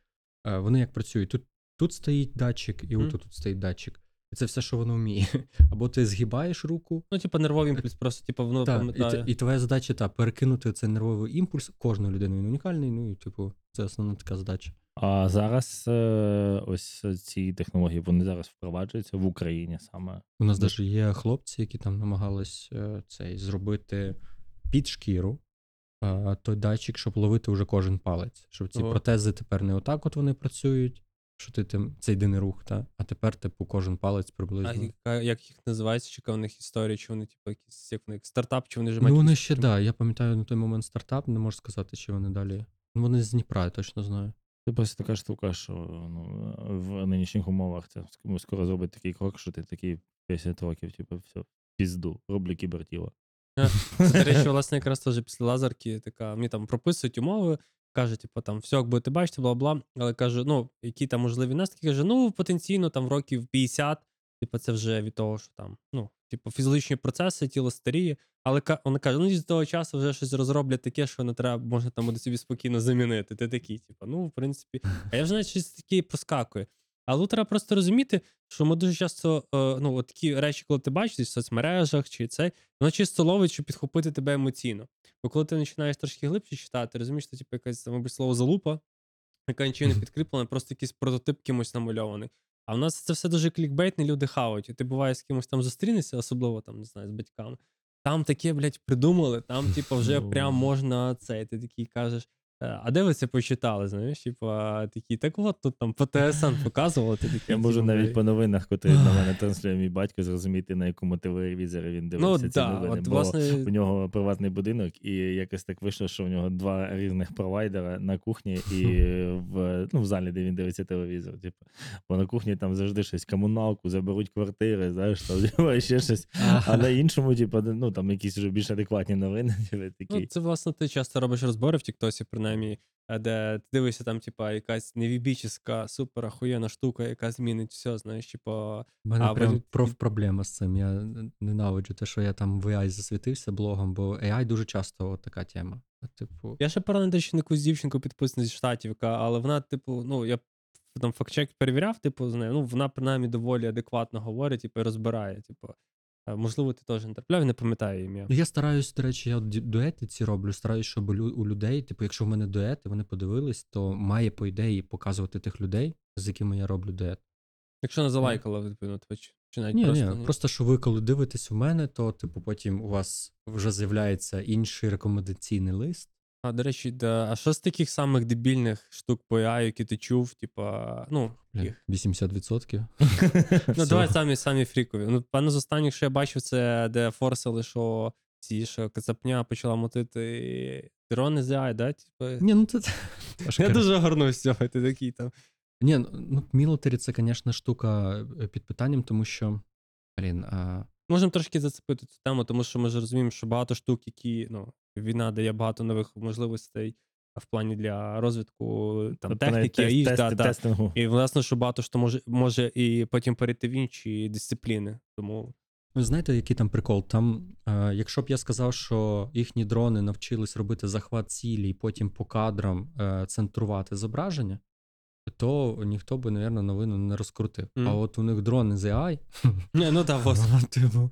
Е, Вони як працюють? Тут, тут стоїть датчик, і Мгм. отут тут стоїть датчик. І це все, що воно вміє. Або ти згибаєш руку, ну, типу, нервовий імпульс, просто типу, воно та, і, пам'ятає. т- і твоя задача та, перекинути цей нервовий імпульс. Кожної людини він унікальний. Ну і типу, це основна така задача. А зараз е, ось ці технології вони зараз впроваджуються в Україні саме. У нас Де- навіть є хлопці, які там намагались е, цей зробити під шкіру е, той датчик, щоб ловити вже кожен палець. Щоб ці Ого. протези тепер не отак от вони працюють, що ти тим, це єдиний рух, та? а тепер, типу, кожен палець приблизно. А яка- як їх називається, чи яка у них історія, чи вони, типу, якісь як вони стартап, чи вони вже Ну, мають вони ще, прям- да, я пам'ятаю на той момент стартап, не можу сказати, чи вони далі. Ну, вони з Дніпра, я точно знаю. Це просто така штука, що ну, в нинішніх умовах це ск- скоро зробить такий крок, що ти такий 50 років, типу, все, пізду, роблю кібертіло. Це, до речі, власне, якраз теж після лазерки така, мені там прописують умови, каже, типу, там, все, як будете бачити, бла бла. Але каже, ну, які там можливі наслідки, каже, ну, потенційно там років 50, типу, це вже від того, що там, ну, типу, фізичні процеси, тіло старіє. Але вона каже, ну, з того часу вже щось розроблять таке, що не треба, можна там буде собі спокійно замінити. Ти такий, типу, ну, в принципі, а я вже навіть щось таке проскакує. Але тут треба просто розуміти, що ми дуже часто, е, ну, от такі речі, коли ти бачиш в соцмережах чи це, воно чисто ловить, щоб підхопити тебе емоційно. Бо коли ти починаєш трошки глибше читати, розумієш, що типу, якась, мабуть, слово залупа, яка нічим не підкріплена, просто якийсь прототип кимось намальований. А в нас це все дуже клікбейтне, люди хавають. І ти буває з кимось там зустрінешся, особливо там, не знаю, з батьками. Там таке, блядь, придумали, там, типу, вже Ну. прям можна це. І ти такий кажеш. «Е, А де ви це почитали? Знаєш, типу, а такі, так от тут там по ТСН показували. Ти такий, Я можу навіть по новинах, котрі на мене транслює мій батько, зрозуміти, на якому телевізорі він Ну, дивився ці да, новини. от, бо власне, у нього приватний будинок, і якось так вийшло, що у нього два різних провайдера на кухні і в, ну, в залі, де він дивиться телевізор. Типу. Бо на кухні там завжди щось комуналку, заберуть квартири, знаєш, там ще щось. А на іншому, типу, ну там якісь вже більш адекватні новини. Типу, такі. Ну, це, власне, ти часто робиш розбори в Тіктосі, принаймні, де ти дивишся там, типа, якась невібічна, супер ахуєнна штука, яка змінить все, знаєш, типа. У мене А, прям ви- проф проблема з цим. Я ненавиджу те, що я там в AI засвітився блогом, бо AI дуже часто от така тема. Типу, Я ще паралельно ще якусь дівчинку підписаний зі штатів, яка, але вона, типу, ну, я там фактчек перевіряв, типу, з нею, ну, вона принаймні доволі адекватно говорить, типу, і розбирає. Типу, можливо, ти теж не трапляв, не пам'ятаю ім'я. Ну, я стараюсь, до речі, я дуети ці роблю. Стараюсь, щоб у людей, типу, якщо в мене дуети, вони подивились, то має по ідеї показувати тих людей, з якими я роблю дует. Якщо не залайкала, відповідно, то Чи навіть Ні, просто, ні, просто що ви коли дивитесь у мене, то типу потім у вас вже з'являється інший рекомендаційний лист. А, до речі, да, а що з таких самих дебільних штук по AI, які ти чув, типа, ну, їх? 80%. Ну, давай самі самі фрікові. Ну, певно, з останніх, що я бачив, це де форсили, що ці, що Кацапня почала мотити дрони з AI, да? Типу, Ні, ну це я дуже горнусь з цього, ти такий там. Ні, ну мілітарі це, звісно, штука е, під питанням, тому що, блін, а, Можемо трошки зацепити цю тему, тому що ми ж розуміємо, що багато штук, які ну, війна дає багато нових можливостей в плані для розвитку там, техніки, навіть техніки, тест- да, тести- да. тестингу. І власне, що багато що може, може і потім перейти в інші дисципліни. Тому ви знаєте, який там прикол? Там, е, якщо б я сказав, що їхні дрони навчились робити захват цілі і потім по кадрам е, центрувати зображення, то ніхто би, мабуть, новину не розкрутив. Мгм. А от у них дрони з AI, не, ну так, ось. типу,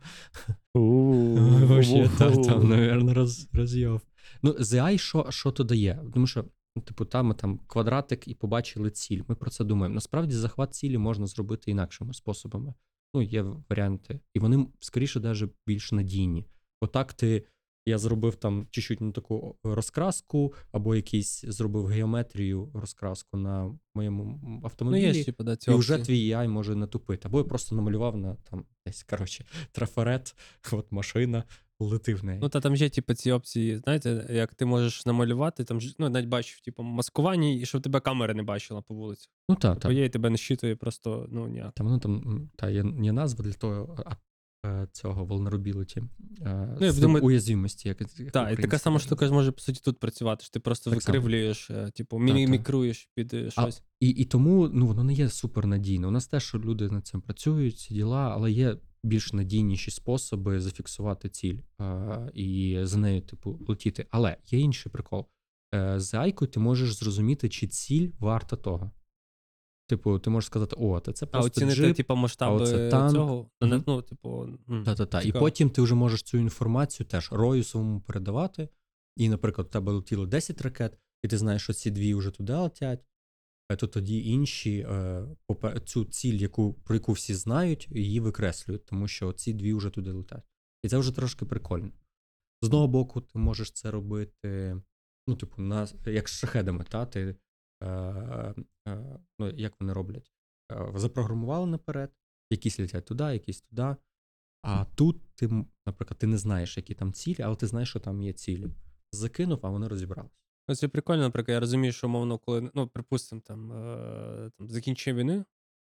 Вообще, там, там, роз, роз'єв. Ну, з AI що, що то дає? Тому що, типу, там там квадратик і побачили ціль. Ми про це думаємо. Насправді, захват цілі можна зробити інакшими способами. Ну, є варіанти. І вони, скоріше, навіть більш надійні. Отак ти. Я зробив там чуть-чуть не таку розкраску, або якийсь зробив геометрію розкраску на моєму м, Ну, є, типу, да, ці І вже твій AI може натупити. Або я просто намалював на там десь, коротше, трафарет, от машина, лети в неї. Ну, та там є, типу, ці опції, знаєте, як ти можеш намалювати, там ну, навіть бачив, типу, маскування, і щоб тебе камера не бачила по вулиці. ну так, Типу, так. є, і тебе не щитує просто, ну, ніяк. Там, ну, там та є, є назва для того, а цього vulnerability, е, Ну, з думаю- уязвимості, як, як Так, і така сама штука може, по суті, тут працювати, що ти просто Так викривлюєш, е, типу, мімікруєш під е, щось. І, і тому ну, воно не є супернадійно. У нас теж що люди над цим працюють, ці діла, але є більш надійніші способи зафіксувати ціль а, і за нею, типу, летіти. Але є інший прикол. Е, з айкою ти можеш зрозуміти, чи ціль варта того. Типу, ти можеш сказати, о, та це А просто оцінити, джип, типу, масштаби оце танк. цього. Мгм. Ну, типу, Та-та-та. І потім ти вже можеш цю інформацію теж рою своєму передавати. І, наприклад, у тебе летіло 10 ракет, і ти знаєш, що ці дві вже туди летять, то тоді інші е, цю ціль, яку, про яку всі знають, її викреслюють, тому що ці дві вже туди летять. І це вже трошки прикольно. З одного боку, ти можеш це робити, ну, типу, на, як з шахедами, та? Ти, е, е, ну, як вони роблять? Е, запрограмували наперед, якісь летять туди, якісь туди. А тут ти, наприклад, ти не знаєш, які там цілі, але ти знаєш, що там є цілі. Закинув, а вони розібралися. Це прикольно, наприклад, я розумію, що мовно, коли, ну, припустимо, там, е, там закінчення війни,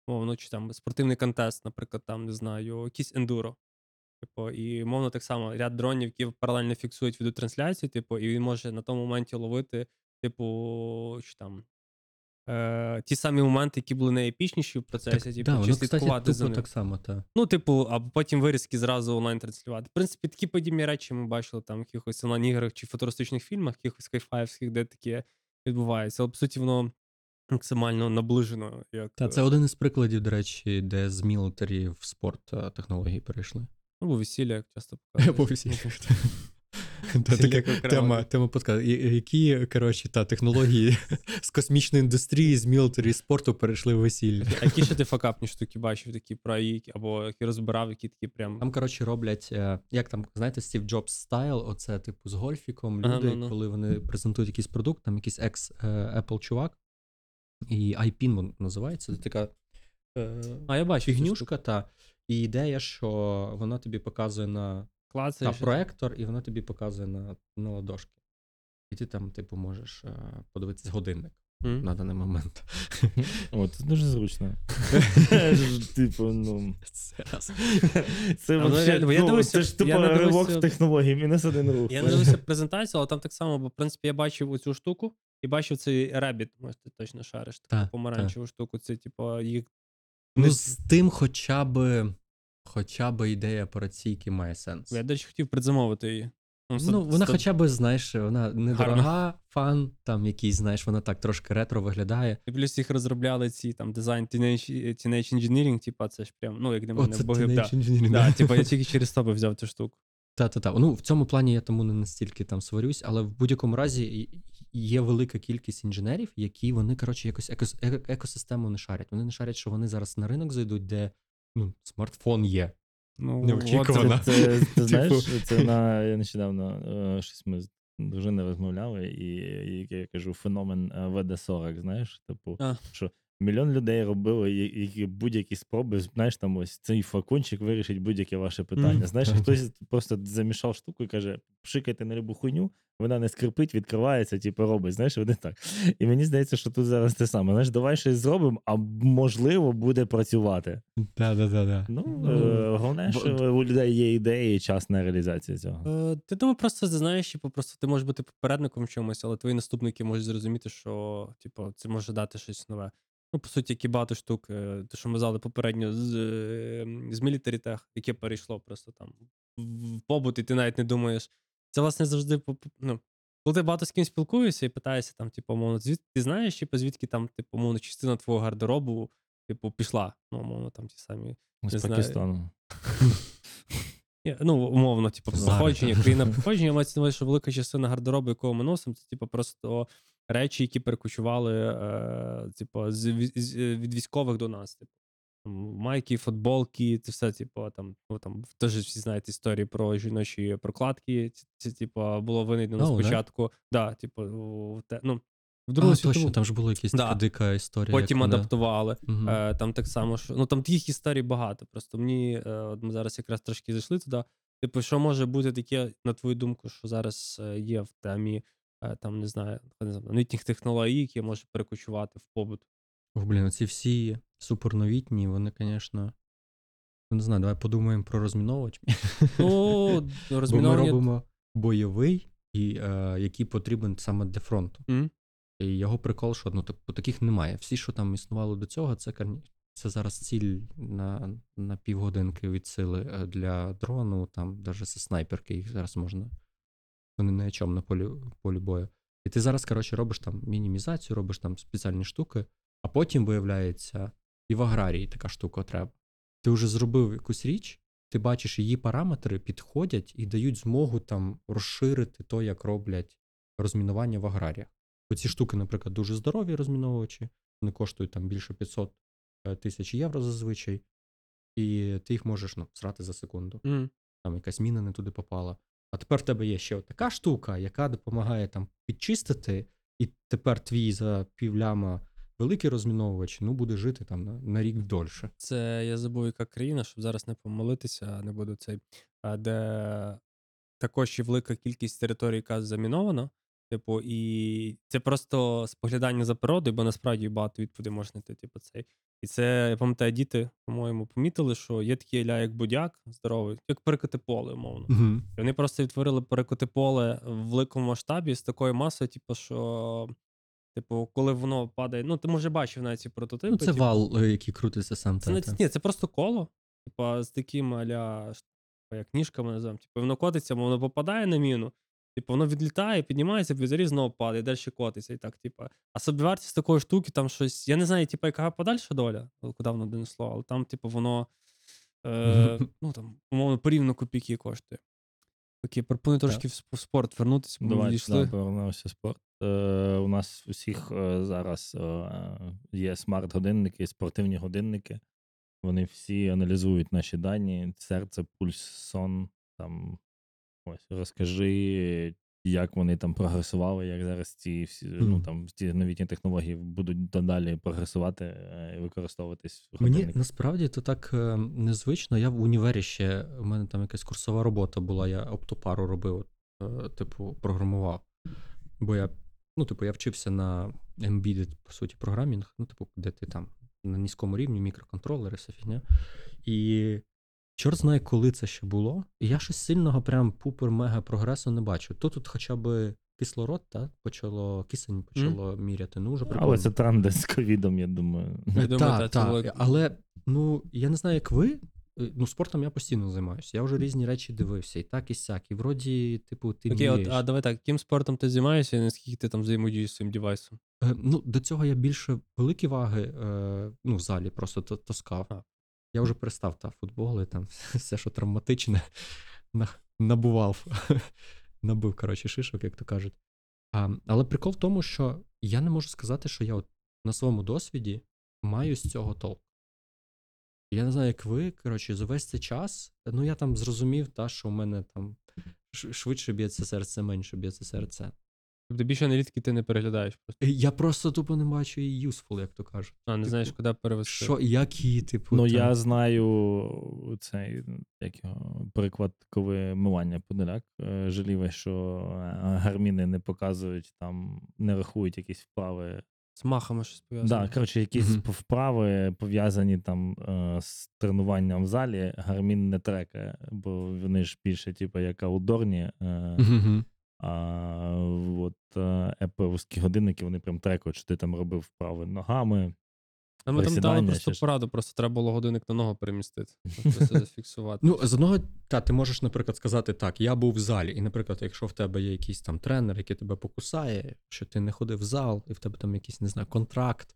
мовно, чи там спортивний контест, наприклад, там, не знаю, якийсь ендуро. Типу, і мовно так само ряд дронів, які паралельно фіксують відеотрансляцію, типу, і він може на тому моменті ловити, типу, чи там. Е, ті самі моменти, які були найепічніші в процесі, типу, да, чи воно, кстати, слідкувати за тупо ним. так само, та. Ну, типу, а потім вирізки зразу онлайн транслювати. В принципі, такі подібні речі ми бачили там в якихось онлайн-іграх чи футуристичних фільмах, якихось кайфаївських, де таке відбувається. Але по суті, воно максимально наближено. Як, Та, це е, один із прикладів, до речі, де з мілітарі в спорт е, технології перейшли. ну, бо весілля, як часто показують. всі. Ну, Та така тема, тема подкасту. Які, коротше, та технології з космічної індустрії, з мілітарі спорту перейшли в весілля. А які ще ти факапні штуки бачив, такі про які, або які розбирав, які такі прям. Там, коротше, роблять, е, як там, знаєте, Стів Джобс стайл, оце, типу, з гольфіком. Ага, Люди, ну, ну. коли вони презентують якийсь продукт, там якийсь екс е, Apple чувак, і iPin він називається. Це така е, А я бачу. фігнюшка, та. І ідея, що вона тобі показує на Клацаєш, та, проектор, і вона тобі показує на, на ладошки. І ти там, типу, можеш е, подивитися годинник М. на даний момент. От, це дуже зручно. Типу, ну. Це ну, ну, дивився- це ж тупо ривок технології, мінус один рух. Я не дивився презентацію, але там так само, бо в принципі я бачив оцю штуку і бачив цей Rabbit, може ти точно шариш, таку помаранчеву штуку. Це, типу, їх. Ну, з тим хоча б, хоча б ідея операційки має сенс. Я, до речі, хотів предзамовити її. Ну, Ну, вона хоча б, знаєш, вона недорога, фан, там якийсь, знаєш, вона так трошки ретро виглядає. І плюс їх розробляли ці там дизайн Teenage, Teenage Engineering, типа, це ж прям, ну, як для мене, боги. Да. Типа, я тільки через тебе взяв цю штуку. Та-та-та. Ну, в цьому плані я тому не настільки там сварюсь, але в будь-якому разі є велика кількість інженерів, які вони, коротше, якось екос, е- екосистему не шарять. Вони не шарять, що вони зараз на ринок зайдуть, де ну, смартфон є. Ну, Неочікувано. Це, це, ти знаєш, Типу. це на я нещодавно е, щось ми з дружиною розмовляли, і, і я кажу, феномен е, ВД-40, знаєш, типу, А. що мільйон людей робили які, будь-які спроби, знаєш, там ось цей флакончик вирішить будь-яке ваше питання. Мгм. Знаєш, хтось просто замішав штуку і каже: пшикайте на любу хуйню, вона не скрипить, відкривається, типу, робить. Знаєш, вони так. І мені здається, що тут зараз те саме. Знаєш, давай щось зробимо, а можливо буде працювати. Да-да-да. Ну, Ну, е, головне, бо- що у людей є ідеї і час на реалізацію цього. Е, Ти думаю, просто знаєш, типу, просто ти можеш бути попередником в чомусь, але твої наступники можуть зрозуміти, що типу, це може дати щось нове. Ну, по суті, які багато штук, е, те, що ми зали попередньо з, е, з Military Tech, яке перейшло просто там в побут, і ти навіть не думаєш. Це, власне, завжди ну, коли ти багато з ким спілкуєшся і питаєшся, там, типу, умовно, звідки ти знаєш, типу, звідки там, типу, умовно, частина твого гардеробу, типу, пішла. Ну, умовно, там ті самі З. Пакистану. Ну, умовно, типу, походження, країна походження, мається на увазі, що велика частина гардеробу, якого ми носимо, це типу просто речі, які перекочували е, типу, з, від військових до нас. Типу. Майки, футболки, це все, типу, там, ну там теж всі знають історії про жіночі прокладки. Це, це типу, було винайдено Oh, да? спочатку. Да, типу, в те, ну, в А, Другу точно, там ж була якась Да. така дика історія. Потім як вони- адаптували. Мгм. Е, там так само, що ну там таких історій багато. Просто мені е, от ми зараз якраз трошки зайшли туди. Типу, що може бути таке, на твою думку, що зараз е, є в темі, е, там не знаю, не знаю, новітніх технологій, які може перекочувати в побут. Ох, блін, оці всі суперновітні, вони, звісно. Ну, не знаю, давай подумаємо про розміновувач. Ну, Бо ми робимо бойовий, і, е, який потрібен саме для фронту. М? І його прикол, що ну, типу, таких немає. Всі, що там існувало до цього, це, це зараз ціль на, на півгодинки від сили е, для дрону, там навіть це снайперки, їх зараз можна. Вони не о чому на полі, полі бою. І ти зараз, коротше, робиш там мінімізацію, робиш там спеціальні штуки, а потім виявляється, і в аграрії така штука треба. Ти вже зробив якусь річ, ти бачиш, її параметри підходять і дають змогу там розширити то, як роблять розмінування в аграріях. Оці штуки, наприклад, дуже здорові розміновувачі, вони коштують там більше 500 е, тисяч євро зазвичай, і ти їх можеш ну, срати за секунду. М. Там якась міна не туди попала. А тепер в тебе є ще така штука, яка допомагає там підчистити, і тепер твій за півляма великий розміновувач ну, буде жити там на, на рік дольше. Це я забув, яка країна, щоб зараз не помилитися, не буду цей. а, Де також є велика кількість територій, яка замінована. Типу, і це просто споглядання за природою, бо насправді багато відповідей можна знайти, типу, цей. І це, я пам'ятаю, діти, по-моєму, помітили, що є такий ля, як будяк здоровий, як перекоти поле, умовно. Угу. І вони просто відтворили перекоти поле в великому масштабі з такою масою, типу, що, типу, коли воно падає, ну ти може бачив навіть ці прототипи. Ну, це типу, вал, е, який крутиться сам. це, та, та. ні, це просто коло, типу, з таким аля, ш- як ніжками називаємо. Типу, воно котиться, воно попадає на міну, типу, воно відлітає, піднімається, підзаріз знову падає, далі котиться. І так, типу. А собівартість такої штуки, там щось. Я не знаю, типу, яка подальша доля, куди воно донесло, але там, типу, воно. Е, ну там, умовно, порівняно копійки коштує. Окей, пропоную трошки в сп- в спорт вернутися, бо ми Давай відійшли. да, повернемося в спорт. Е, у нас у всіх е, зараз е, є смарт-годинники, спортивні годинники. Вони всі аналізують наші дані, серце, пульс, сон. Там ось розкажи, як вони там прогресували, як зараз ці всі ну там ці новітні технології будуть далі прогресувати і використовуватись в Мені насправді то так незвично. Я в універі ще у мене там якась курсова робота була, я оптопару робив, типу, програмував. Бо я, ну, типу, я вчився на embedded, по суті, програмінг, ну, типу, де ти там на низькому рівні, мікроконтролери, вся фігня. І чорт знає, коли це ще було. І я щось сильного, прям пупер-мега прогресу не бачу. То тут хоча б кислород, та, почало, кисень почало міряти. Ну, вже прикольно. Але це тренди з ковідом, я думаю. Я думаю, Так, та, так. велика- Але ну я не знаю, як ви. Е, Ну, спортом я постійно займаюся. Я вже різні речі дивився, і так, і сяк. І вроді, типу, ти Окей, от, а давай так, яким спортом ти займаєшся і наскільки ти там взаємодієш з своїм девайсом? Е, Ну, до цього я більше великі ваги е, ну, в залі просто таскав. А. Я вже перестав та футболи, там все, що травматичне, на- набував. Набив, коротше, шишок, як то кажуть. А, але прикол в тому, що я не можу сказати, що я от на своєму досвіді маю з цього толк. Я не знаю, як ви, коротше, за весь цей час, ну я там зрозумів, та, що у мене там швидше б'ється серце, менше б'ється серце. Тобто більше аналітики ти не переглядаєш просто. Я просто тупо не бачу її useful, як то кажуть. А, не Типу, знаєш, куди перевести. Що, як її, типу. Ну, там- я знаю цей як його, приклад, коли мивання подоляк е, жаліве, що е, гарміни не показують там, не рахують якісь вправи. З махами щось пов'язано. Да, коротше, якісь Мгм. вправи пов'язані там е, з тренуванням в залі, гармін не трекає, бо вони ж більше, типу, як аудорні. Е, Мгм. а от е, годинники, вони прям трекають, що ти там робив вправи ногами. А ми там дали просто пораду, просто треба було годинник на ногу перемістити. Просто це зафіксувати. Ну, з одного, та, ти можеш, наприклад, сказати так: я був в залі, і, наприклад, якщо в тебе є якийсь там тренер, який тебе покусає, що ти не ходив в зал, і в тебе там якийсь, не знаю, контракт.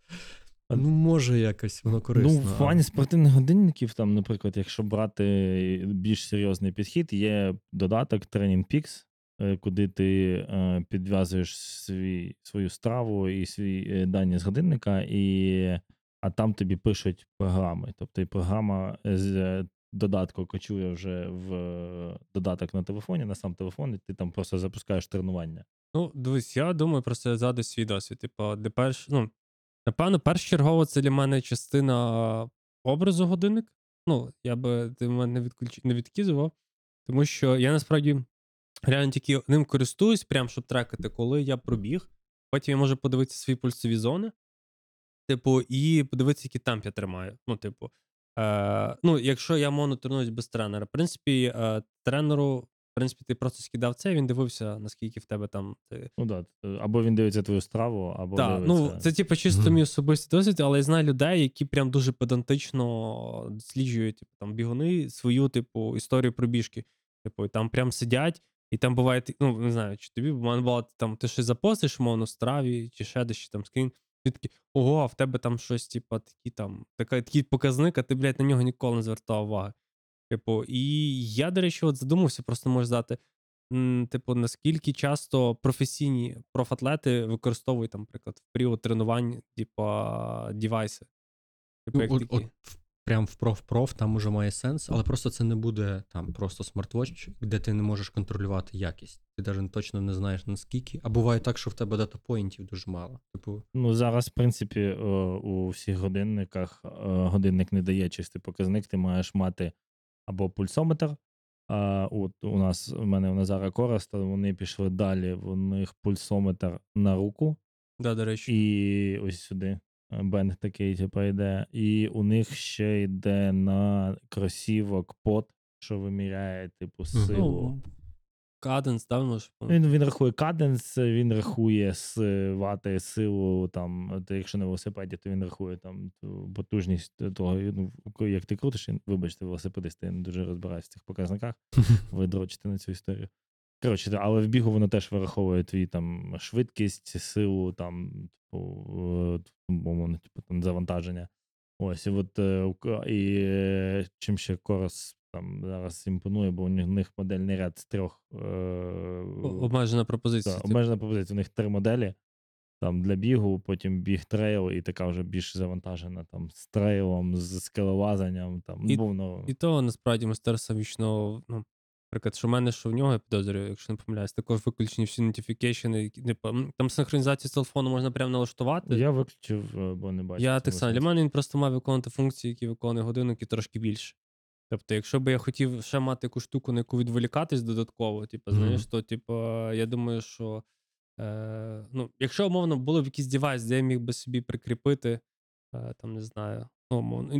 Ну, може, якось воно корисно. Ну, в плані спортивних годинників, там, наприклад, якщо брати більш серйозний підхід, є додаток Training Peaks, е, куди ти е, підв'язуєш свій, свою страву і свої е, дані з годинника, і, а там тобі пишуть програми. Тобто і програма з е, додатку кочує вже в е, додаток на телефоні, на сам телефон, і ти там просто запускаєш тренування. Ну, дивись, я думаю, просто я згадую свій досвід. Типу, де перш, ну, напевно, першочергово це для мене частина образу годинник. Ну, я би ти мене не, відключ... не відкізував, тому що я насправді реально тільки ним користуюсь, прям щоб трекати, коли я пробіг. Потім я можу подивитися свої пульсові зони, типу, і подивитися, який темп я тримаю. Ну, типу, Е, ну, якщо я мовно тренуюсь без тренера, в принципі, е, тренеру, в принципі, ти просто скидав це, він дивився, наскільки в тебе там. Ти... Ну да. Або він дивиться твою страву, або Так, дивиться. ну це типу чисто мій особистий досвід, але я знаю людей, які прям дуже педантично досліджують типу, там бігуни свою, типу, історію пробіжки. Типу, і там прям сидять, і там буває, ну не знаю, чи тобі буває, бувало, там ти щось запостиш, мовно, в страві, чи ще десь, чи там скрін. Ти такий, ого, а в тебе там щось, типу, такі там, така, такий показник, а ти, блядь, на нього ніколи не звертав уваги. Типу, і я, до речі, от задумався, просто можу здати. Типу, наскільки часто професійні профатлети використовують, там, наприклад, в період тренувань, типа, дівайси. Типу, Ну, як от, такі. от в- прям в проф-проф там уже має сенс, але просто це не буде там просто смарт-вотч, де ти не можеш контролювати якість. Ти навіть точно не знаєш наскільки. А буває так, що в тебе дата-поінтів дуже мало. Типу, Ну, зараз, в принципі, е, у всіх годинниках е, годинник не дає чистий показник. Ти маєш мати або пульсометр. А от у нас у мене у Назара Короста, вони пішли далі. У них пульсометр на руку, Да, до речі. і ось сюди бенд такий, типу, йде. І у них ще йде на кросівок пот, що виміряє, типу, силу. Ну, каденс, да, може. Він, він рахує каденс, він рахує з вати силу, там, то якщо на велосипеді, то він рахує там ту потужність того, ну, як ти крутиш, вибачте, велосипедисти, я не дуже розбираюся в цих показниках, ви дрочите на цю історію. Коротше, але в бігу воно теж вираховує твій там швидкість, силу, там, типу, е, умовно, типу, там, завантаження. Ось, і от е, і е, чим ще Корос там зараз імпонує, бо у них модельний ряд з трьох е, Обмежена пропозиція. та, типу. обмежена пропозиція. У них три моделі. Там для бігу, потім біг трейл, і така вже більш завантажена там з трейлом, з скелелазанням. Там, І- бо воно- І то насправді мистерство вічно, ну, наприклад, що в мене, що в нього, я підозрюю, якщо не помиляюсь, також виключені всі м, там синхронізацію з телефону можна прямо налаштувати. Я виключив, е, бо не бачу. Я так само. Для мене він просто мав виконувати функції, які виконує годинник, і трошки більше. Тобто, якщо би я хотів ще мати якусь штуку, на яку відволікатись додатково, типу, знаєш, то типу, я думаю, що е, ну, якщо умовно було б якийсь девайс, де я міг би собі прикріпити, е, там не знаю, ну, умовно,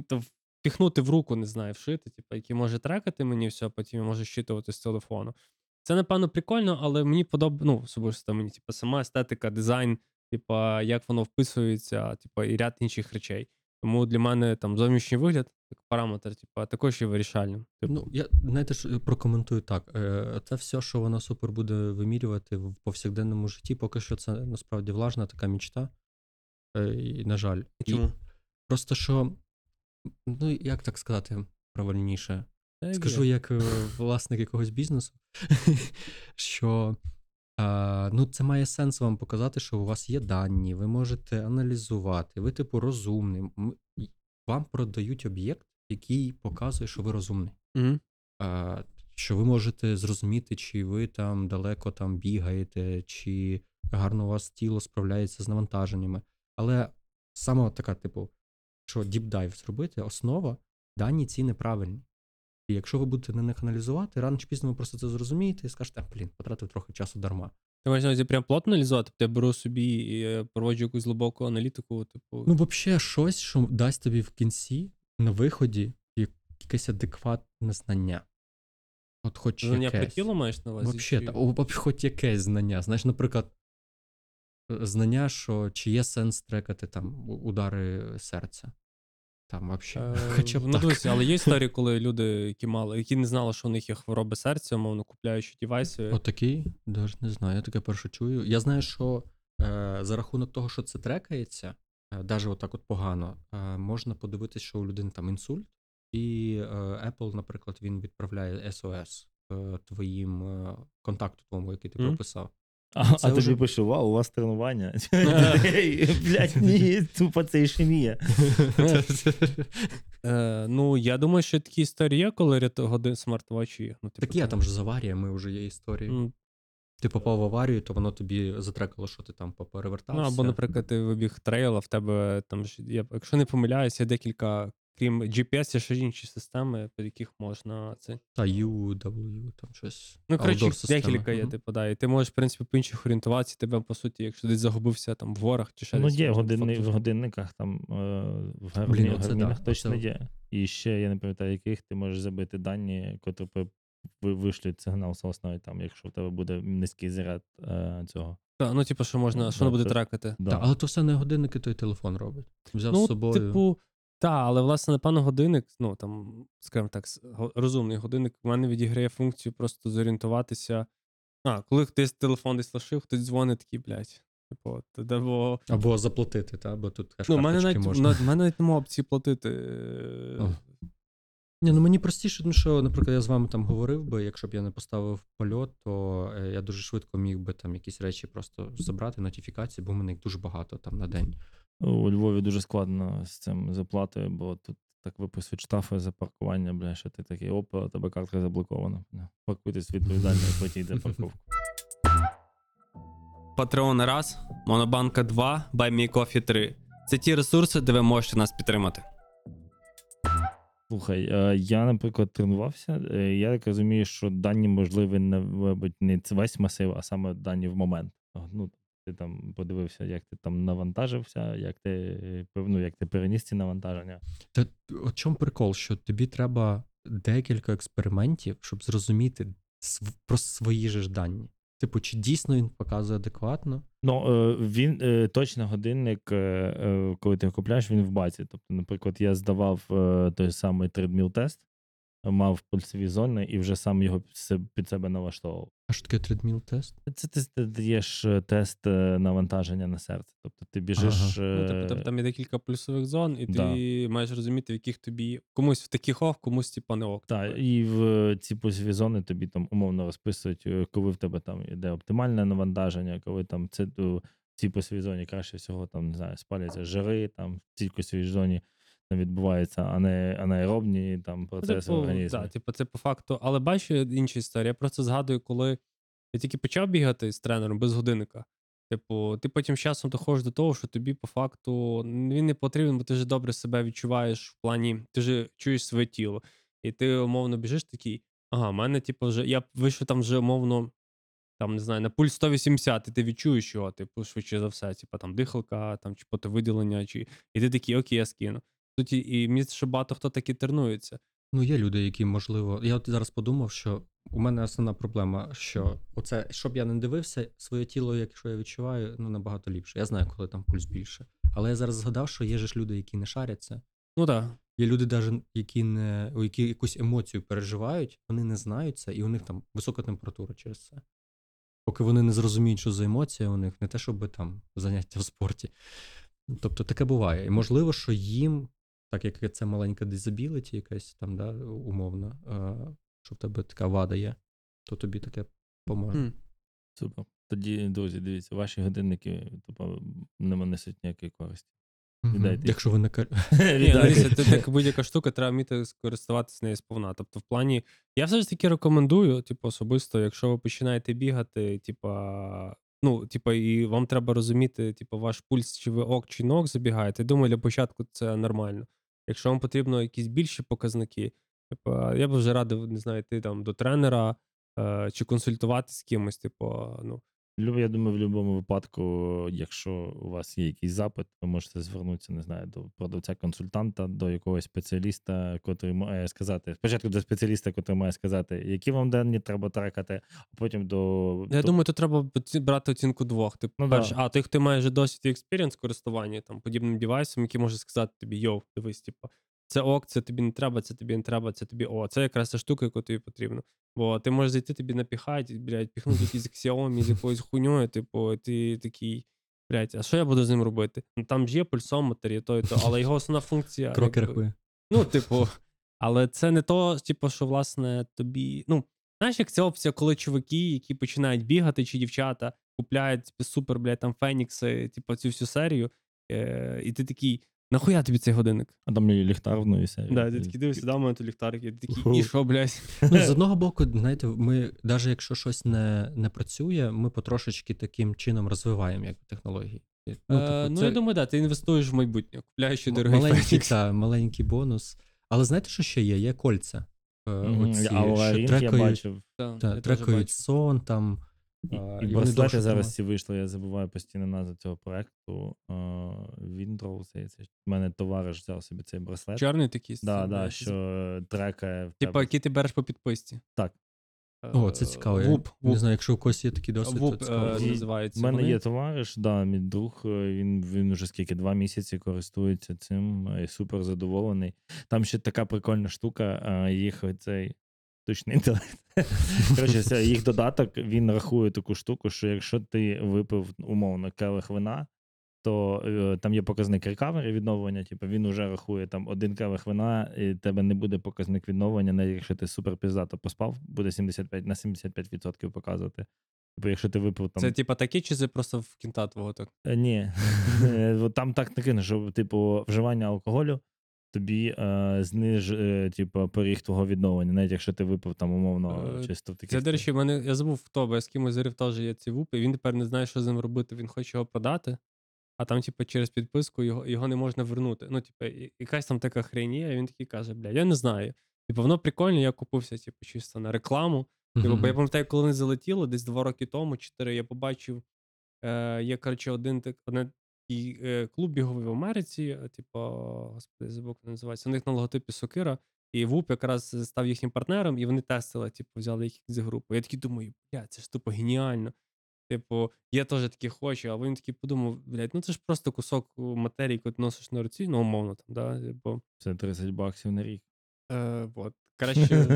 впіхнути в руку, не знаю, вшити, типу, який може трекати мені все, а потім я можу щитувати з телефону. Це, напевно, прикольно, але мені подобається, ну, особисто мені, типу, сама естетика, дизайн, типу, як воно вписується, типу, і ряд інших речей. Тому для мене там зовнішній вигляд, як параметр, типу, також є вирішальним. Типу, Ну, я знаєте ж, прокоментую так. Е, Це все, що вона супер буде вимірювати в повсякденному житті, поки що це насправді влажна така мічта. Е, І, на жаль. І просто що, ну як так сказати правильніше, скажу як е, власник якогось бізнесу, що а, ну, це має сенс вам показати, що у вас є дані, ви можете аналізувати, ви, типу, розумний. Вам продають об'єкт, який показує, що ви розумний. А, що ви можете зрозуміти, чи ви там далеко там бігаєте, чи гарно у вас тіло справляється з навантаженнями. Але саме така, типу, що діпдайв зробити, основа, дані ці неправильні. І якщо ви будете на них аналізувати, рано чи пізно ви просто це зрозумієте і скажете, «А, блін, потратив трохи часу дарма. Ти маєш на увазі прям плотно аналізувати, тобто я беру собі і е, проводжу якусь глибоку аналітику, типу. Ну, взагалі, щось, що дасть тобі в кінці на виході якесь адекватне знання. От хоч знання якесь. про тіло маєш на увазі? Вообще, чи- хоч якесь знання. Знаєш, наприклад, знання, що чи є сенс трекати там удари серця. Там вообще. Е, Хоча б ну, так. дивись, але є історії, коли люди, які мали, які не знали, що у них є хвороби серця, умовно купляючи девайси. Отакий, даже не знаю, я таке перше чую. Я знаю, що е, за рахунок того, що це трекається, е, навіть отак от погано, е, можна подивитися, що у людини там інсульт, і е, Apple, наприклад, він відправляє SOS е, твоїм е, контакту, тому, який ти Мгм. прописав. А, а тобі вже- пише, вау, у вас тренування. Ей, Блядь, ні, тупо це ішемія. Е, ну, я думаю, що такі історії є, коли годин смарт-вачі є. Ну, типу, Так є там ж з аваріями вже є історії. Ти попав в аварію, то воно тобі затрекало, що ти там Ну, або, наприклад, ти вибіг трейл, а в тебе там якщо не помиляюсь, є декілька, крім GPS, є ще інші системи, під яких можна це. Та UW, там щось. Ну, коротше, декілька є, типу, да, і ти можеш, в принципі, по інших орієнтуватися, тебе, по суті, якщо десь загубився там в горах чи ще Ну, є можна в годинниках, там е, в гармінах точно є. і ще я не пам'ятаю, яких ти можеш забити дані, котрі вишлють сигнал сосної, там, якщо в тебе буде низький заряд е, цього. Та, ну, типу, що можна, що не буде то- трекати. Да. Та, але то все не годинники, той телефон робить. Взяв Ну, з собою. типу, та, але власне, напевно, годинник, ну там, скажімо так, розумний годинник в мене відіграє функцію просто зорієнтуватися. А, коли хтось телефон десь лишив, хтось дзвонить такий, блядь. Типу, бо. Або заплатити, та? бо тут Ну, в мене навіть можна. на, мене навіть немає опції платити. е, О. Ні, ну мені простіше, тому що, наприклад, я з вами там говорив би, якщо б я не поставив польот, то е, я дуже швидко міг би там якісь речі просто забрати, нотифікації, бо в мене їх дуже багато там на день. У Львові дуже складно з цим заплатою, бо тут так виписують штрафи за паркування, бля, що ти такий оп, а тебе картка заблокована. Паркуйтесь відповідально і платіть за парковку. Patreon раз, Монобанка 2, BuyMeCoffee 3. Це ті ресурси, де ви можете нас підтримати. Слухай, е, я, наприклад, тренувався. е, Я так розумію, що дані можливі не весь масив, а саме дані в момент. Ну, ти там подивився, як ти там навантажився, як ти ну, як ти переніс ці навантаження. Та от чому прикол, що тобі треба декілька експериментів, щоб зрозуміти про свої ж дані. Типу, чи дійсно він показує адекватно? Ну, е, він е, точно годинник, е, коли ти його купляєш, він в базі. Тобто, наприклад, я здавав той самий тридміл тест, мав пульсові зони і вже сам його під себе налаштовував. А що таке тридміл тест? Це ти даєш е, тест е, навантаження на серце. Тобто ти біжиш. Ага. Ну, тобто, там, там є декілька плюсових зон, і да. ти маєш розуміти, в яких тобі комусь в таких ок, комусь типа не ок. Так, Типу, і в ці пульсові зони тобі там умовно розписують, коли в тебе там іде оптимальне навантаження, коли там це в цій пульсовій зоні краще всього там не знаю, спаляться жири, там в цій пульсовій зоні відбуваються ане- анаеробні там Ну, процеси в типу, організмі. да, типу, це по факту. Але бачу інша історія. Я просто згадую, коли я тільки почав бігати з тренером без годинника. Типу, ти потім з часом доходиш до того, що тобі по факту він не потрібен, бо ти ж добре себе відчуваєш в плані, ти ж чуєш своє тіло. І ти умовно біжиш такий, ага, в мене, типу, вже я вийшов там вже умовно, там, не знаю, на пульс 180, і ти відчуєш його, типу, швидше за все, типу, там дихалка, там, чи потовиділення, чи. І ти такий, окей, я скину. Тут і, і що багато хто таки тренується. Ну, є люди, які, можливо. Я от зараз подумав, що у мене основна проблема, що оце, щоб я не дивився, своє тіло, якщо я відчуваю, ну набагато ліпше. Я знаю, коли там пульс більше. Але я зараз згадав, що є ж люди, які не шаряться. Ну так. Є люди, даже, які не які якусь емоцію переживають, вони не знають це, і у них там висока температура через це. Поки вони не зрозуміють, що за емоція у них, не те, щоб там заняття в спорті. Тобто таке буває. І можливо, що їм, так як це маленька дизабіліті, якась там, да, умовно, що в тебе така вада є, то тобі таке поможе. Хм. Супер. Тоді, друзі, дивіться, ваші годинники тупо не несуть ніякої користі. Віддайте. Якщо ви. Ні, ну, це так будь-яка штука, треба вміти скористуватися нею сповна. Тобто, в плані, я все ж таки рекомендую, типу, особисто, якщо ви починаєте бігати, типа, ну, типа, і вам треба розуміти, типу, ваш пульс, чи ви ок, чи не ок забігаєте. Думаю, для початку це нормально. Якщо вам потрібно якісь більші показники, типу, я б вже радив, не знаю, йти там до тренера е, чи консультуватися з кимось, типу, ну. Я думаю, в будь-якому випадку, якщо у вас є якийсь запит, ви можете звернутися, не знаю, до продавця-консультанта, до якогось спеціаліста, котрий має сказати, спочатку до спеціаліста, котрий має сказати, які вам дані треба трекати, а потім до. Я до- думаю, тут треба брати оцінку двох. Типу, Ну да. а той, хто має вже досвід і experience користування там подібним девайсом, який може сказати тобі: yo, дивись, типу, це ок, це тобі не треба, це тобі не треба, це тобі о, це якраз та штука, яку тобі потрібно. Бо ти можеш зайти, тобі напіхають, блядь, піхнути якийсь Xiaomi з якоюсь хуйньою, типу, ти такий. Блять, а що я буду з ним робити? Ну там ж є пульсометр, і то, і то, але його основна функція. Кроки рахує. Ну, типу, але це не то, типу, що власне тобі. Ну, знаєш, як ця опція, коли чуваки, які починають бігати, чи дівчата, купляють типу, супер, блядь, там Фенікси, типу, цю всю серію, е- і ти такий, нахуя тобі цей годинник? А там є ліхтар, ну і все. Да, ти такий дивишся, да, у мене тут ліхтарик, і ти такий, і що, блядь? Ну, з одного боку, знаєте, ми, навіть якщо щось не, не працює, ми потрошечки таким чином розвиваємо як технології. Ну, типу, е, ну це я думаю, да, ти інвестуєш в майбутнє, купляєш дорогий маленький, та, маленький бонус. Але знаєте, що ще є? Є кольця. Е, Мгм, оці, Aura що Ring я трекають, бачив. Та, та, я трекають сон, там, І, і вони браслети зараз ці вийшли, я забуваю постійно назву цього проекту. Віндрол, здається. У мене товариш взяв собі цей браслет. Чорний такий. Да, да, що е, трекає в Типа, тебе. який ти береш по підписці. Так. О, це Е, цікаво. Я Вуп, не знаю, якщо у когось є такий досвід, вуп то цікаво. е, називається. У мене є товариш, да, мій друг, е, він, він уже скільки, два місяці користується цим е, і супер задоволений. Там ще така прикольна штука, е, їх цей штучний інтелект. Коротше, їх додаток, він рахує таку штуку, що якщо ти випив умовно келих вина, то е, там є показник рекавері відновлення, типу він вже рахує там один келих вина, і тебе не буде показник відновлення, навіть якщо ти супер піздато поспав, буде 75 на 75% показувати. Типу, якщо ти випив там. Це типа такі, чи це просто в кінта твого так? Е, Ні, Е, там так накине, що типу вживання алкоголю тобі е, зниж, е, типу, поріг твого відновлення, навіть якщо ти випив там умовно Е, чисто в таких. Це, до речі, в мене, я забув хто, бо я з кимось зарив теж є ці вупи, він тепер не знає, що з ним робити, він хоче його продати, а там, типу, через підписку його, його не можна вернути. Ну, типу, якась там така хрень є, і він такий каже, бля, я не знаю. Типу, воно прикольне, я купився, типу, чисто на рекламу. Типу, бо я пам'ятаю, коли вони залетіло, десь два роки тому, чотири, я побачив, е, є, коротше, один так- такий е, клуб біговий в Америці, е, типу, господи, забув, як називається. У них на логотипі Сокира, і ВУП якраз став їхнім партнером, і вони тестили, типу, взяли їх з групи. Я такий думаю, бля, це ж тупо геніально. Типу, я теж таки хочу, а він такий подумав, блядь, ну це ж просто кусок матерії, яку ти носиш на руці, ну, умовно там, да, типу. Це 30 баксів на рік. Е, вот. Краще,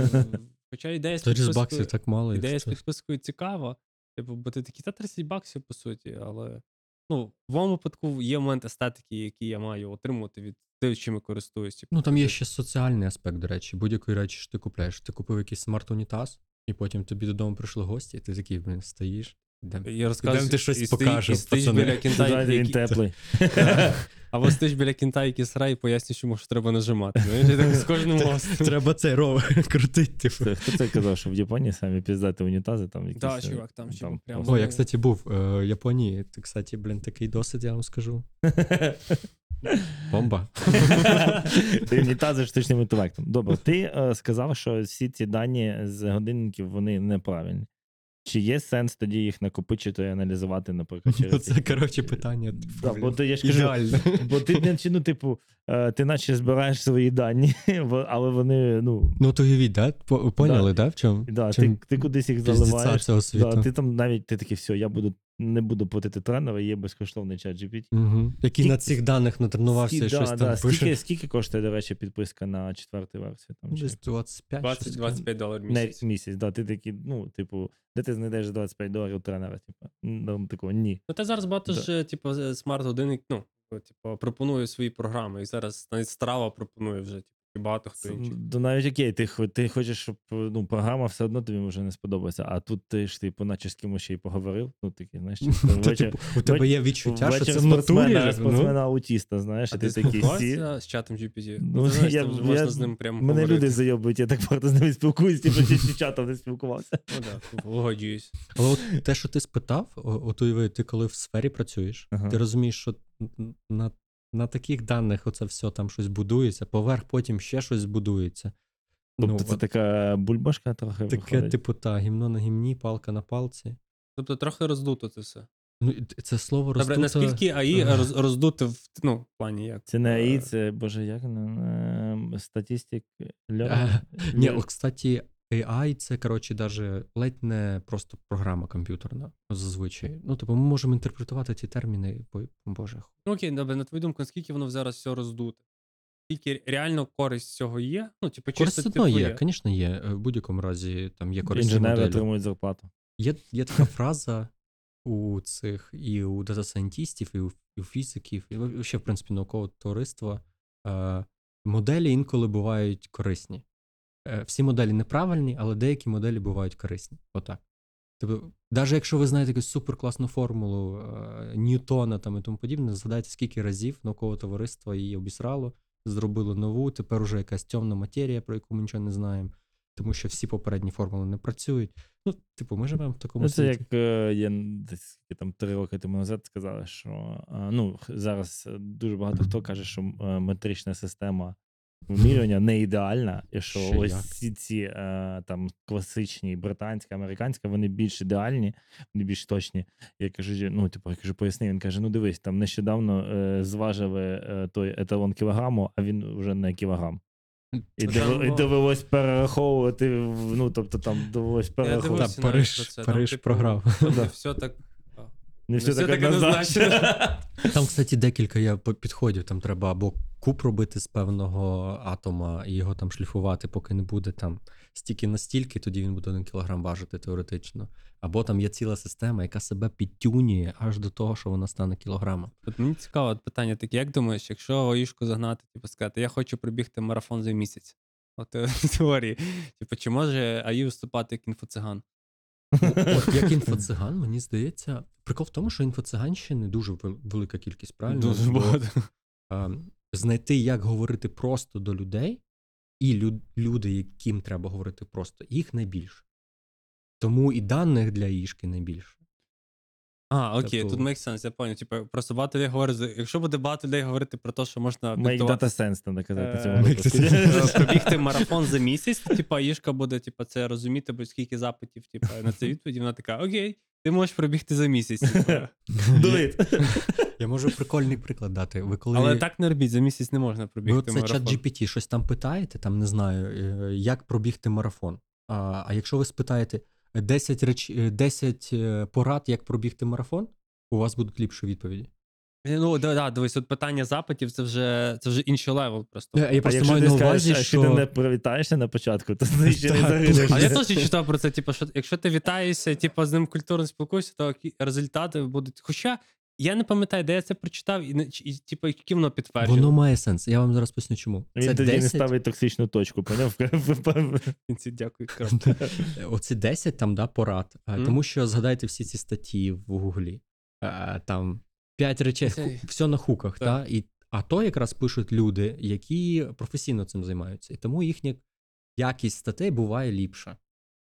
хоча ідея з підпискою- баксів так мало. Ідея з підпискою цікава. Типу, бо ти такий, та 30 баксів, по суті, але. Ну, в моєму випадку є момент естетики, який я маю отримувати від тих, чим я користуюсь. Типу, Ну там є ще соціальний аспект, до речі, будь-якої речі, що ти купляєш. Ти купив якийсь смарт-унітаз, і потім тобі додому прийшли гості, і ти такий, блін, стоїш. Йдем. Я розказую, Ідем ти щось і і стоїть пацани. біля кінта, він який- теплий. Або стоїш біля кінта, який срає, і пояснюєш йому, що треба нажимати. Знаєш, я так з кожним гостем. Треба цей ровер крутить, типу. Це, хто це казав, що в Японії самі піздати унітази там якісь. Да, е, чувак, там ще прям- О, я, кстати, був е, в Японії. Ти, кстати, блін, такий досвід, я вам скажу. Бомба. Ти унітази штучним інтелектом. Добре, ти е, сказав, що всі ці дані з годинників вони неправильні. Чи є сенс тоді їх накопичити і аналізувати, наприклад, через. Ну, Це, коротше, питання. Да, бо ти, я ж кажу, бо ти не чи, ну, типу, е, ти наче збираєш свої дані, але вони, ну. Ну, то уявіть, да? Поняли, да, в чому? Да, ти, ти кудись їх заливаєш. Да, ти там навіть ти такий, все, я буду не буду платити тренера, є безкоштовний чат GPT. Угу. Який Скільки- на цих даних натренувався і Скільки- щось да, там да, пише. скільки, скільки коштує, до речі, підписка на четверту версію? Там, чи Десь 25. щось таке. 20-25 доларів Не місяць. місяць, да, ти такий, ну, типу, де ти знайдеш за 25 доларів тренера? Типу, ну, такого, ні. Ну, та зараз багато Да. ж, типу, смарт-годинник, ну, типу, пропонує свої програми. І зараз навіть страва пропонує вже, типу, і багато хто інший. ну, навіть окей, ти, ти хочеш, щоб ну, програма все одно тобі може не сподобається, а тут ти ж типу, наче з кимось ще й поговорив. Ну, такий, знаєш, Та, вечір, типу, у тебе є відчуття, що це в натурі. спортсмена, ну. аутіста, знаєш, А ти ти такий сі. з чатом GPT? Ну, Ну, я- можна з ним прямо Мене люди зайобують, я так багато з ними спілкуюсь, типу, чи з чатом не спілкувався. Ну, да, погоджуюсь. Але от те, що ти спитав, от уяви, ти коли в сфері працюєш, Ага. ти розумієш, що н- на, таких даних оце все там щось будується, поверх потім ще щось будується. Тобто ну, це от така бульбашка трохи таке, виходить. типу, та, гімно на гімні, палка на палці. Тобто трохи роздуто це все. Ну, це слово Добре, наскільки AI роз, роздуто в, ну, в плані як? Це не Е, AI, це, боже, як ем, статистик Е, Ні, от, кстати, AI це, коротше, даже ледь не просто програма комп'ютерна зазвичай. Ну, типу, ми можемо інтерпретувати ці терміни, бо, боже, Ну, окей, добре, на твою думку, наскільки воно зараз все роздуте? Скільки реально користь з цього є? Ну, типу, Користь все одно типу, є, звісно, є. Е, В будь-якому разі там є корисні Інженери моделі. отримують зарплату. Є, є така фраза у цих і у дата-сайентістів, і у, і у фізиків, і ще, в принципі, наукового товариства. Е, моделі інколи бувають корисні. Е, всі моделі неправильні, але деякі моделі бувають корисні. Отак. Тобто, навіть якщо ви знаєте якусь суперкласну формулу е, Ньютона там і тому подібне, згадайте, скільки разів наукове товариство її обісрало, зробило нову, тепер уже якась темна матерія, про яку ми нічого не знаємо, тому що всі попередні формули не працюють. Ну, типу, ми живемо в такому Ну, це світі. як е, я десь скільки там три роки тому назад сказали, що е, ну, зараз е, дуже багато хто каже, що е, метрична система вимірювання не ідеальна, і що Ще ось як. ці, ці е, там класичні британська, американська, вони більш ідеальні, вони більш точні. Я кажу, ну, типу, я кажу, поясни. Він каже: ну дивись, там нещодавно е, зважили е, той еталон кілограму, а він вже не кілограм. І, дов- і довелось перераховувати, ну тобто там довелось Я перераховувати. дивився Та, навіть Париж- про це, там, Париж типу, програв. все так. Не все все так так однозначно. Там, кстати, декілька є підходів. Там треба або куб робити з певного атома і його там шліфувати, поки не буде там стільки настільки, тоді він буде один кілограм важити теоретично. Або там є ціла система, яка себе підтюнює аж до того, що вона стане кілограмом. От мені цікаво от питання таке, як думаєш, якщо Оїшку загнати, типу сказати, я хочу пробігти марафон за місяць. От е, в теорії. Типу, чи може АІ виступати як інфоциган? От як інфоциган, мені здається, прикол в тому, що інфоциганщини дуже велика кількість, правильно? Дуже багато. знайти, як говорити просто до людей, і люд, люди, яким треба говорити просто, їх найбільше. Тому і даних для Ішки найбільше. А, окей, Тобто- тут make sense, я поняв. Типу, просто багато людей говорить, якщо буде багато людей говорити про те, що можна Make диктувати- data sense, треба казати. цьому Е, випуску. е, пробігти марафон за місяць, то, типа, Ішка буде типа, це розуміти, бо скільки запитів типа, на це відповіді. Вона така: Окей, ти можеш пробігти за місяць. Типу. Do it. Я можу прикольний приклад дати. Ви коли Але так не робіть, за місяць не можна ви пробігти оце чат марафон. GPT щось там питаєте, там не знаю, е, як пробігти марафон. А, а якщо ви спитаєте 10, реч... е, 10 е, порад, як пробігти марафон, у вас будуть ліпші відповіді. Ну, да, да, дивись, от питання запитів це вже це вже інший level просто. Я, я просто якщо маю ти на скажеш, увазі, а якщо ти не привітаєшся на початку, то ти ще не загинеш. А я теж читав про це, типу, що якщо ти вітаєшся, типу, з ним культурно спілкуєшся, то результати будуть. Хоча я не пам'ятаю, де я це прочитав, і, не- і типу, які воно підтверджує. воно має сенс. Я вам зараз поясню, чому. Він Це тоді не ставить токсичну точку, поняв? Дякую. крапка. оці 10 там, да, порад. А, Мгм. Тому що згадайте всі ці статті в Гуглі. Там 5 речей, Це- все на хуках, Так. та? І, а то якраз пишуть люди, які професійно цим займаються. І тому їхня якість статей буває ліпша,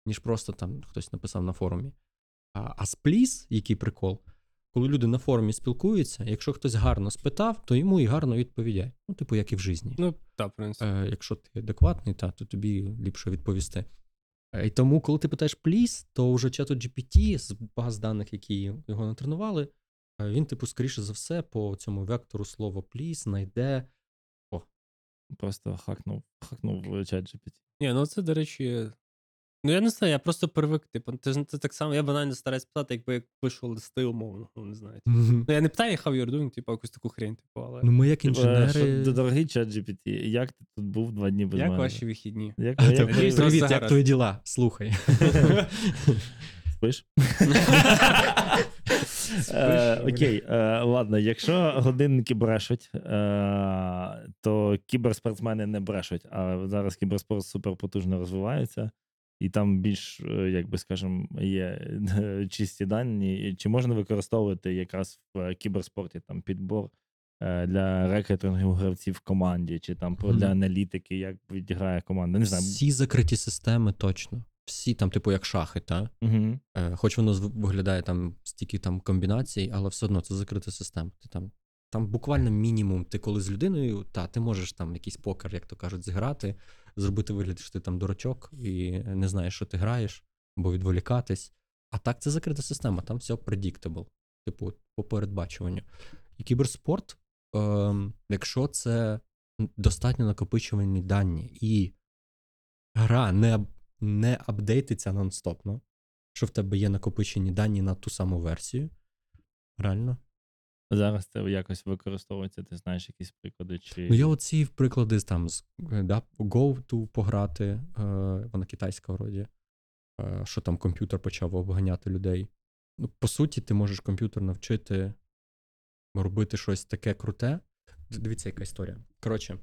ніж просто там хтось написав на форумі. А, а спліс, який прикол, коли люди на форумі спілкуються, якщо хтось гарно спитав, то йому і гарно відповідає. Ну, типу, як і в житті. Ну, так, в принципі. Е, якщо ти адекватний, та, то тобі ліпше відповісти. Е, І тому, коли ти питаєш пліс, то вже чату GPT з баз даних, які його натренували, е, він, типу, скоріше за все, по цьому вектору слова пліс знайде. Просто хакнув, хакнув чат GPT. Ні, ну це, до речі. Ну, я не знаю, я просто привик. Типу, це, ж- це так само, я банально стараюсь писати, якби я пишу листи умовно, ну не знаю. типу. Ну, я не питаю, how you're doing, типу, якусь таку хрень, типу, але. Ну, ми як Типа, інженери. що, Дорогий чат GPT, як ти тут був два дні без Як мене? ваші вихідні? Як, А, як, ви Привіт, як твої діла? Слухай. спиш? Е, Окей, е, ладно, якщо годинники брешуть, е, то кіберспортсмени не брешуть, а зараз кіберспорт суперпотужно розвивається, і там більш, е, як би скажемо, є е, чисті дані. Чи можна використовувати якраз в кіберспорті там підбор е, для рекетингу гравців в команді, чи там про- для аналітики, як відіграє команда? Не знаю. Всі закриті системи точно. Всі там, типу, як шахи, та? Угу. Е, Хоч воно виглядає там стільки там комбінацій, але все одно це закрита система. Ти там, там буквально мінімум, ти коли з людиною, та ти можеш там якийсь покер, як то кажуть, зіграти, зробити вигляд, що ти там дурачок і не знаєш, що ти граєш, або відволікатись. А так це закрита система, там все predictable, типу, по передбачуванню. І кіберспорт, ем, якщо це достатньо накопичувані дані, і гра не, не апдейтиться нон-стоп, ну, що в тебе є накопичені дані на ту саму версію. Реально. Зараз це якось використовується, ти знаєш якісь приклади, чи Ну, я оці приклади там з е, да, Go ту пограти, е, вона китайська вроді, е, що там комп'ютер почав обганяти людей. Ну, по суті, ти можеш комп'ютер навчити робити щось таке круте. Дивіться, яка історія. Коротше,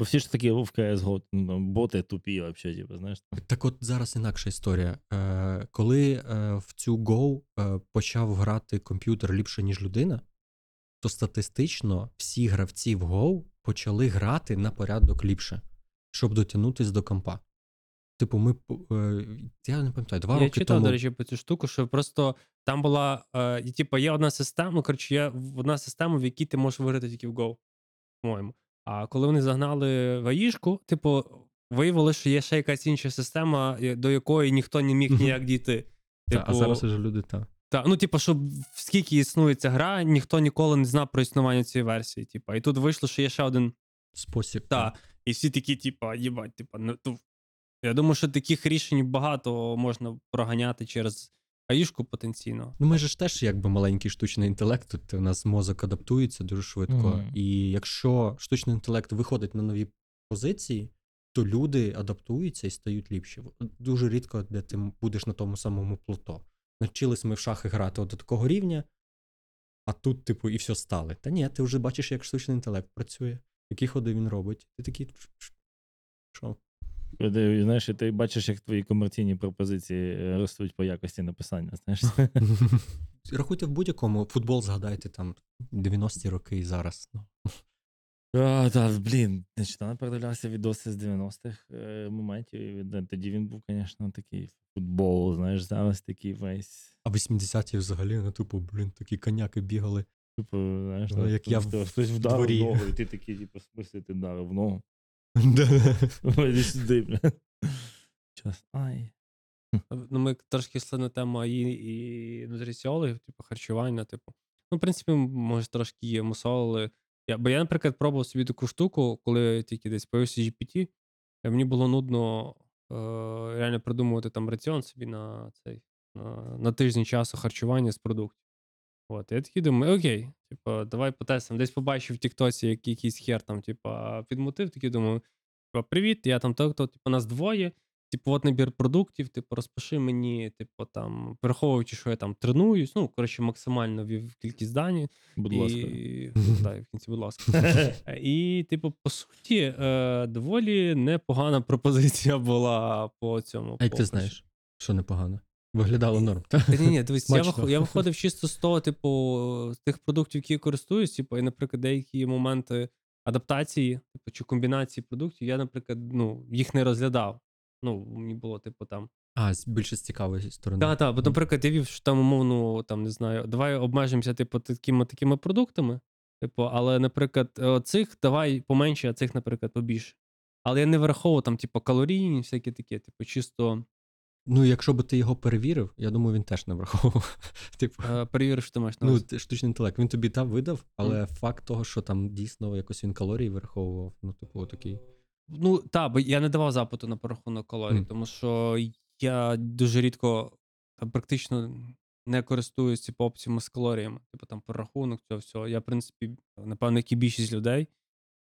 Бо всі ж такі в CSGO, боти тупі, взагалі, типу, знаєш. Так от зараз інакша історія. Е, коли е, в цю Go почав грати комп'ютер ліпше, ніж людина, то статистично всі гравці в Go почали грати на порядок ліпше, щоб дотягнутися до компа. Типу, ми. Е, я не пам'ятаю, два Я роки читав, тому. до речі, про цю штуку, що просто там була, е, типу, є одна система, коротше, є одна система, в якій ти можеш виграти тільки в Go, по-моєму. А коли вони загнали в АІшку, типу, виявилося, що є ще якась інша система, е, до якої ніхто не міг ніяк дійти. Та, Типу, а зараз уже люди та. Та, ну, типу, що скільки існує ця гра, ніхто ніколи не знав про існування цієї версії. Типу. І тут вийшло, що є ще один Спосіб. та, і всі такі, типа, їбать, типа, ну. Я думаю, що таких рішень багато можна проганяти через АІшку потенційно. Ну, ми ж теж якби маленький штучний інтелект, тут у нас мозок адаптується дуже швидко. Мгм. І якщо штучний інтелект виходить на нові позиції, то люди адаптуються і стають ліпші. Дуже рідко, де ти будеш на тому самому плато. Навчились ми в шахи грати от до такого рівня, а тут, типу, і все стали. Та ні, ти вже бачиш, як штучний інтелект працює, які ходи він робить. Ти такий. Що? Знаєш, і ти бачиш, як твої комерційні пропозиції е, ростуть по якості написання. Знаєш, Рахуйте в будь-якому футбол згадайте там 90-ті роки і зараз. Ну. А, та, блін, нещодавно передивлявся відоси з 90-х е, моментів. і від- Тоді він був, звісно, такий футбол, знаєш, зараз такий весь. А 80-ті взагалі, ну, типу, блін, такі коняки бігали. Типу, знаєш, Ну, так, як я в- хто- хтось вдарив дворі. в ногу, і ти такий, типу, в смислі ти вдарив в ногу. Да. Іди сюди, бля. Час. Ай. Ну, ми трошки йшли на тему АІ і нутриціологів, типу, харчування, типу. Ну, в принципі, може, трошки є мусолили. Я, бо я, наприклад, пробував собі таку штуку, коли тільки десь появився GPT, і мені було нудно е, реально придумувати там раціон собі на цей на, на тиждень часу харчування з продуктів. От, я такий думаю, окей, типу, давай потестимо. Десь побачив в Тіктосі як, якийсь хер там, типу, підмотив, такий думаю, привіт, я там то, то, типу, нас двоє. Типу, от набір продуктів, типу, розпиши мені, типу, там, враховуючи, що я там тренуюсь, ну, коротше, максимально ввів кількість дані. Будь ласка. Так, в кінці, будь ласка. Е, І, типу, по суті, е, доволі непогана пропозиція була по цьому. А як ти знаєш, що непогано? Виглядало норм. Та ні, ні, дивись, я, вих- я виходив чисто з того, типу, з тих продуктів, які я користуюсь, типу, і, наприклад, деякі моменти адаптації, типу, чи комбінації продуктів, я, наприклад, ну, їх не розглядав. Ну, мені було, типу, там. А, з- більше з цікавої сторони. Так, так, бо, наприклад, я вів, що там умовно, там, не знаю, давай обмежимося, типу, такими такими продуктами. Типу, але, наприклад, е, цих давай поменше, а цих, наприклад, побільше. Але я не враховував там, типу, калорійні, всякі такі, типу, чисто Ну, якщо би ти його перевірив, я думаю, він теж не враховував. Типу, е, перевірив, що ти маєш на ну, увазі. ти- штучний інтелект. Він тобі та видав, але факт того, що там дійсно якось він калорії враховував, ну, типу, такий. Ну, так, бо я не давав запиту на порахунок калорій, Мгм. тому що я дуже рідко практично не користуюсь типу, опціями з калоріями. Типу там порахунок, цього всього. Я, в принципі, напевно, як і більшість людей,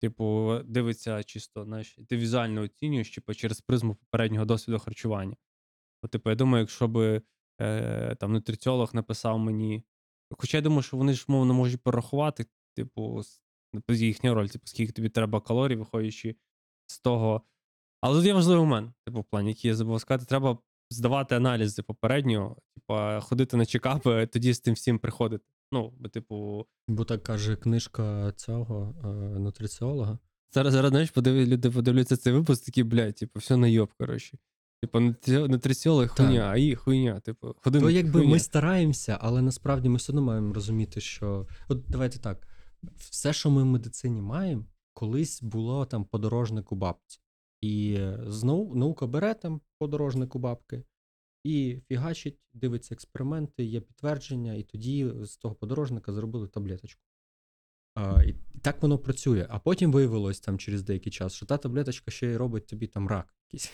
типу, дивиться чисто, знаєш, ти візуально оцінюєш, типу, через призму попереднього досвіду харчування. Бо, типу, я думаю, якщо би е, там нутриціолог написав мені. Хоча я думаю, що вони ж мовно можуть порахувати, типу, з- їхня роль, типу, скільки тобі треба калорій, виходячи з того. Але тут є важливий момент, типу, в плані, який я забув сказати, треба здавати аналізи попереднього, типу, ходити на чекапи, а тоді з тим всім приходити. Ну, бо, типу, Бо так каже книжка цього е, нутриціолога. зараз, зараз знаєш, подиви, люди подивляться цей випуск, такі, блядь, типу, все найоб, коротше. Типу, нутри- нутриціолог хуйня, а її хуйня. Типу, ходи То на якби хуйня. ми стараємося, але насправді ми все одно маємо розуміти, що. От давайте так: все, що ми в медицині маємо, колись було там подорожник у бабці. І знову наука бере там подорожник у бабки і фігачить, дивиться експерименти, є підтвердження, і тоді з того подорожника зробили таблеточку. А, і так воно працює. А потім виявилось там через деякий час, що та таблеточка ще й робить тобі там рак якийсь.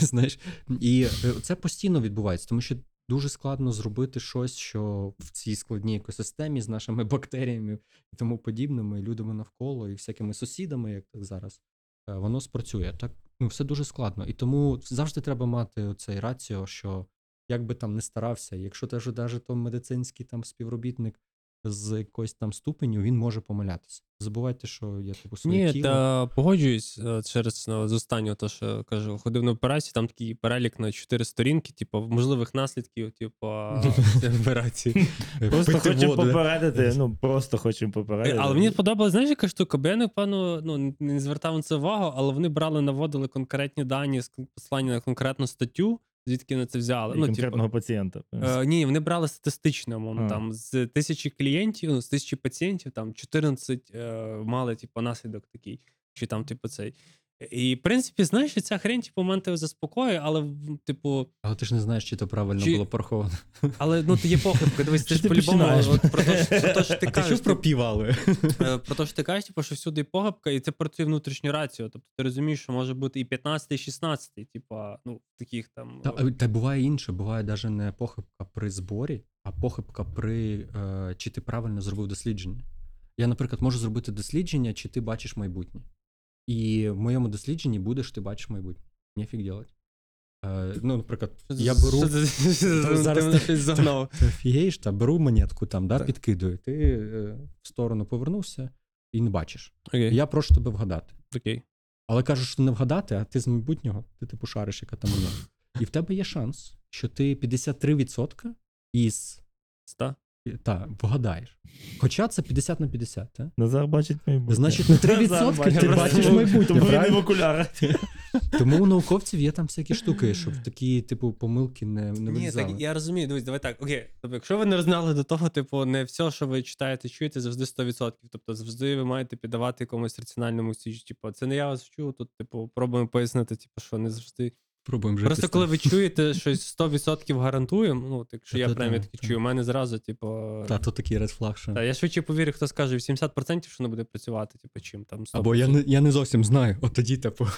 Знаєш, і е, це постійно відбувається, тому що дуже складно зробити щось, що в цій складній екосистемі з нашими бактеріями і тому подібними, людьми навколо і всякими сусідами, як так зараз, е, воно спрацює. Так ну, все дуже складно. І тому завжди треба мати цей раціо, що як би там не старався, якщо теж навіть медицинський там співробітник з якоюсь там ступеню, він може помилятися. Забувайте, що я типу своє Ні, тіло. та погоджуюсь е, через ну, з останнього, то що кажу, ходив на операцію, там такий перелік на 4 сторінки, типу, можливих наслідків, типу, операції. Просто хочемо попередити. Ну, просто хочемо попередити. Е, Але мені сподобалось, знаєш, яка штука, бо я напевно ну, не звертав на це увагу, але вони брали, наводили конкретні дані з посилання на конкретну статтю, звідки на це взяли. І Ну, типу, пацієнта. Е, ні, вони брали статистично, мовно, А. там з тисячі клієнтів, ну, з тисячі пацієнтів, там 14 е, мали, типу, наслідок такий, чи там, типу, цей. І, в принципі, знаєш, ця хрень, типу, мене тебе заспокоює, але, типу, Але ти ж не знаєш, чи то правильно Чи- було пораховано. але ну, ти є похибка, дивись, ти ж по-любому, от, про те, що, про те, що ти кажеш, типу, півали? Е, Про те, що ти кажеш, типу, що всюди погибка, і це про твою внутрішню рацію. Тобто ти розумієш, що може бути і 15, і 16, типу, ну, таких там. Та, е, та буває інше, буває навіть не похибка при зборі, а похибка при е, чи ти правильно зробив дослідження. Я, наприклад, можу зробити дослідження, чи ти бачиш майбутнє. І в моєму дослідженні буде, що ти бачиш майбутнє. Нефіг делать. Е, ну, наприклад, я беру. Зараз Ти щось загнав. Ти офігієш, та беру монетку там, да, Так. підкидую. Ти е, в сторону повернувся і не бачиш. Окей, Я прошу тебе вгадати. окей. Але кажуть, що не вгадати, а ти з майбутнього, ти типу шариш, яка там вона. І в тебе є шанс, що ти 53% із Ста. Та, вгадаєш. Хоча це 50 на 50, та? Назар бачить майбутнє. Значить, на 3% Назар ти бачиш майбутнє, Тому він не в окулярах. Тому у науковців є там всякі штуки, щоб такі, типу, помилки не, не Ні, так я розумію. Дивись, давай так. Окей. Тобто, якщо ви не роззнали до того, типу, не все, що ви читаєте, чуєте, завжди 100%. Тобто, завжди ви маєте піддавати якомусь раціональному січі. Типу, це не я вас вчу, тут, типу, пробуємо пояснити, типу, що не завжди. Пробуємо жити Просто коли ви чуєте щось 100% гарантуємо, ну, так, якщо я Та-та-та, таки чую, у мене зразу, типу. Та, то такий редфлаг, що... Та, я швидше повірю, хто скаже 80%, що не буде працювати, типу, чим там 100%. Або я не, я не зовсім знаю, от тоді, типу.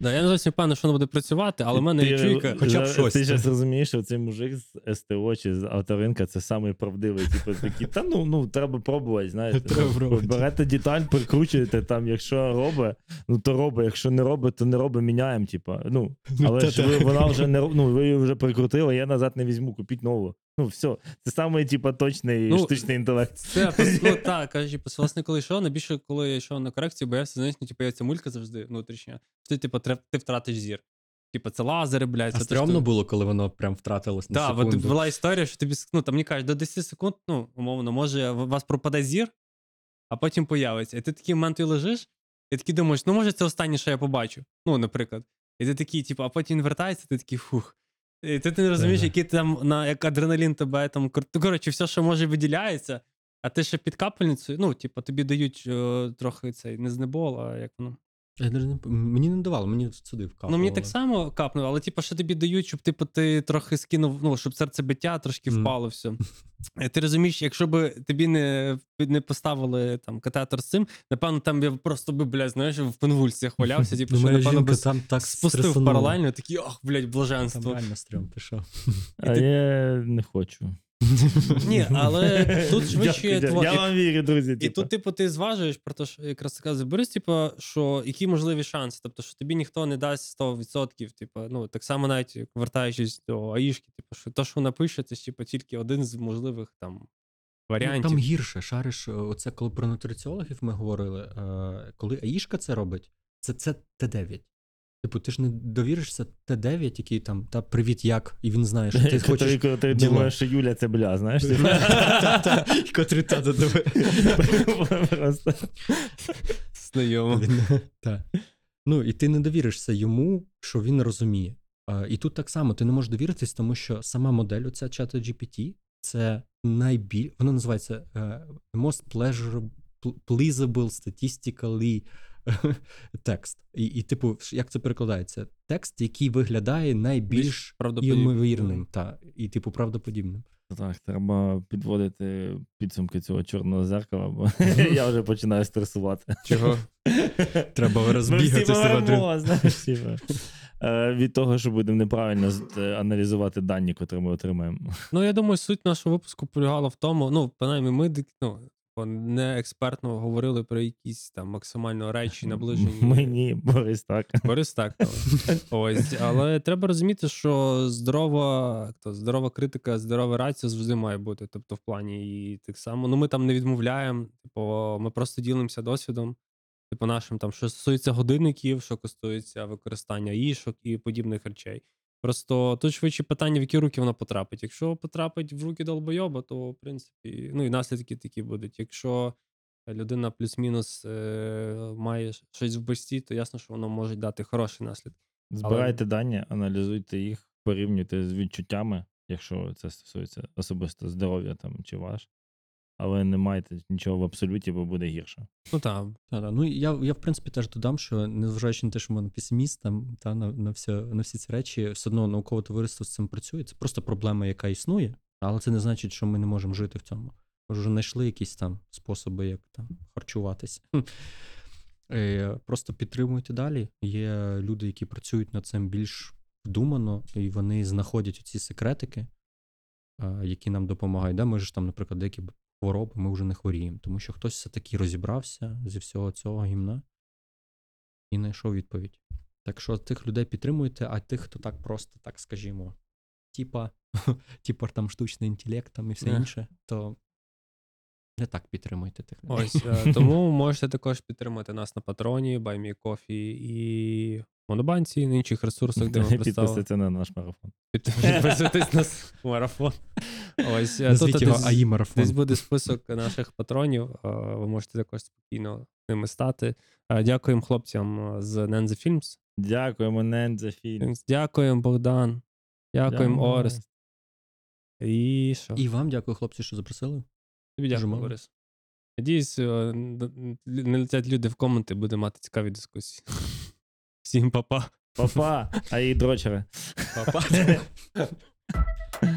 Да, я не зовсім впевнений, що воно буде працювати, але в мене є Ти, чуйка. хоча б за- щось. Ти зараз розумієш, що цей мужик з СТО чи з авторинка це самий правдивий, типу, такий, та ну, ну треба пробувати, знаєте. Треба пробувати. Берете деталь, прикручуєте, там, якщо робить, ну то робить, якщо не робить, то не робить, міняємо, типу. Ну, але ж ви, вона вже не ну, ви її вже прикрутили, я назад не візьму, купіть нову. Ну, все. Це самий, типу, точний Ну, штучний інтелект. Це пос- ну, так, кажучи, власне, коли йшов, найбільше, коли я йшов на корекцію, боявся, знаєш, ну, типу, я ця мулька завжди внутрішня. що Ти, типу, ти втратиш зір. Типу, це лазери, блядь. А це стрьомно що- було, коли воно прям втратилось на Так, була історія, що тобі, ну, там мені кажуть, до 10 секунд, ну, умовно, може, у вас пропаде зір, а потім появиться. І ти такий момент ти лежиш, і такий думаєш, ну, може, це останнє, що я побачу. Ну, наприклад. І ти такий, типу, а потім він вертається, ти такий фух. І ти, ти не розумієш, який там на як адреналін тебе там. Ну, коротше, все, що може, виділяється, а ти ще під капельницею, ну, типу, тобі дають о, трохи цей не знебол, а як воно. Я не Мені не давало, мені сюди вкапувало. Ну, мені так само капнуло, але типу, що тобі дають, щоб типу, ти трохи скинув, ну, щоб серцебиття трошки Мгм. впало все. Е, Ти розумієш, якщо б тобі не, не поставили там катетер з цим, напевно, там я просто би, блядь, знаєш, в конвульсіях валявся, типу, Ну, що, напевно, жінка би там так спустив стресанула. паралельно, такий, ох, блядь, Там блаженство. реально стрьом пішов. А я не хочу. Ні, але тут швидше Дякую, Я вам вірю, друзі. І типу. тут, типу, ти зважуєш про те, що якраз така заберись, типу, що які можливі шанси. Тобто, що тобі ніхто не дасть 100%. Типу, ну так само, навіть як вертаючись до АІшки, типу, що то, що вона пише, це типу, тільки один з можливих там Ну. Там гірше, шариш, е, оце коли про нутриціологів ми говорили, е, коли Аїшка це робить, це, це Т9. Типу, ти ж не довіришся Т9, який там, та привіт, як, і він знає, що ти Котрий- хочеш. котрий діла. думає, що Юля це бля, знаєш? Котрий та до тебе. Просто. Знайомо. Ну, і ти не довіришся йому, що він розуміє. І тут так само ти не можеш довіритись, тому що сама модель, оця чата GPT, це найбіль... Вона називається е, most pleasurable, pleasable statistically текст. І, і, типу, як це перекладається? Текст, який виглядає найбільш Більш ймовірним, та, і, типу, правдоподібним. Так, треба підводити підсумки цього чорного зеркала, бо я вже починаю стресувати. Чого? Треба Ми розбігатися знаєш. Е, від того, що будемо неправильно е, аналізувати дані, котрі ми отримаємо. Ну, я думаю, суть нашого випуску полягала в тому, ну, принаймні, ми ну, не експертно говорили про якісь там максимально речі наближені. Мені, Борис, так. Борис так. Ось, але треба розуміти, що здорова, то, здорова критика, здорова рація завжди має бути. Тобто, в плані і так само. Ну, ми там не відмовляємо, типу, ми просто ділимося досвідом. Типу, нашим там, що стосується годинників, що стосується використання ішок і подібних речей. Просто тут швидше питання, в які руки вона потрапить. Якщо потрапить в руки долбойоба, то в принципі, ну і наслідки такі будуть. Якщо людина плюс-мінус е, має щось в бості, то ясно, що воно може дати хороші наслідки. Збирайте дані, аналізуйте їх, порівнюйте з відчуттями, якщо це стосується особисто здоров'я там чи ваш. Але не майте нічого в абсолюті, бо буде гірше. Ну так. Та, та. Ну, я, я, в принципі, теж додам, що незважаючи на те, що мене песиміст там, та, на, на, все, на всі ці речі, все одно наукове товариство з цим працює. Це просто проблема, яка існує, але це не значить, що ми не можемо жити в цьому. Ми вже знайшли якісь там способи, як там харчуватися. Е, Просто підтримуйте далі. Є люди, які працюють над цим більш вдумано, і вони знаходять ці секретики, е, які нам допомагають. Да? Ми ж там, наприклад, деякі хвороби ми вже не хворіємо, тому що хтось все-таки розібрався зі всього цього гімна і знайшов відповідь. Так що тих людей підтримуйте, а тих, хто так просто, так скажімо, типа, типа там штучний інтелект там і все Не. інше, то не так підтримуйте тих людей. Ось е, тому можете також підтримати нас на патроні, Coffee і Монобанці, на інших ресурсах, де ми представили. Підписуйтесь на наш марафон. Підписуйтесь на марафон. Ось е, Назвіть тут його десь, АІ марафон. десь буде список наших патронів. е, Ви можете також спокійно ними стати. Е, Дякуємо хлопцям з Nenza Films. Дякуємо, Нендзя Фільм. Дякуємо, Богдан. Дякуємо. Орест. І що? І вам дякую, хлопці, що запросили. Тобі дякую. Борис. Надіюсь, не летять люди в коменти, буде мати цікаві дискусії. Всім па-па. Папа, а і дрочери. Па-па.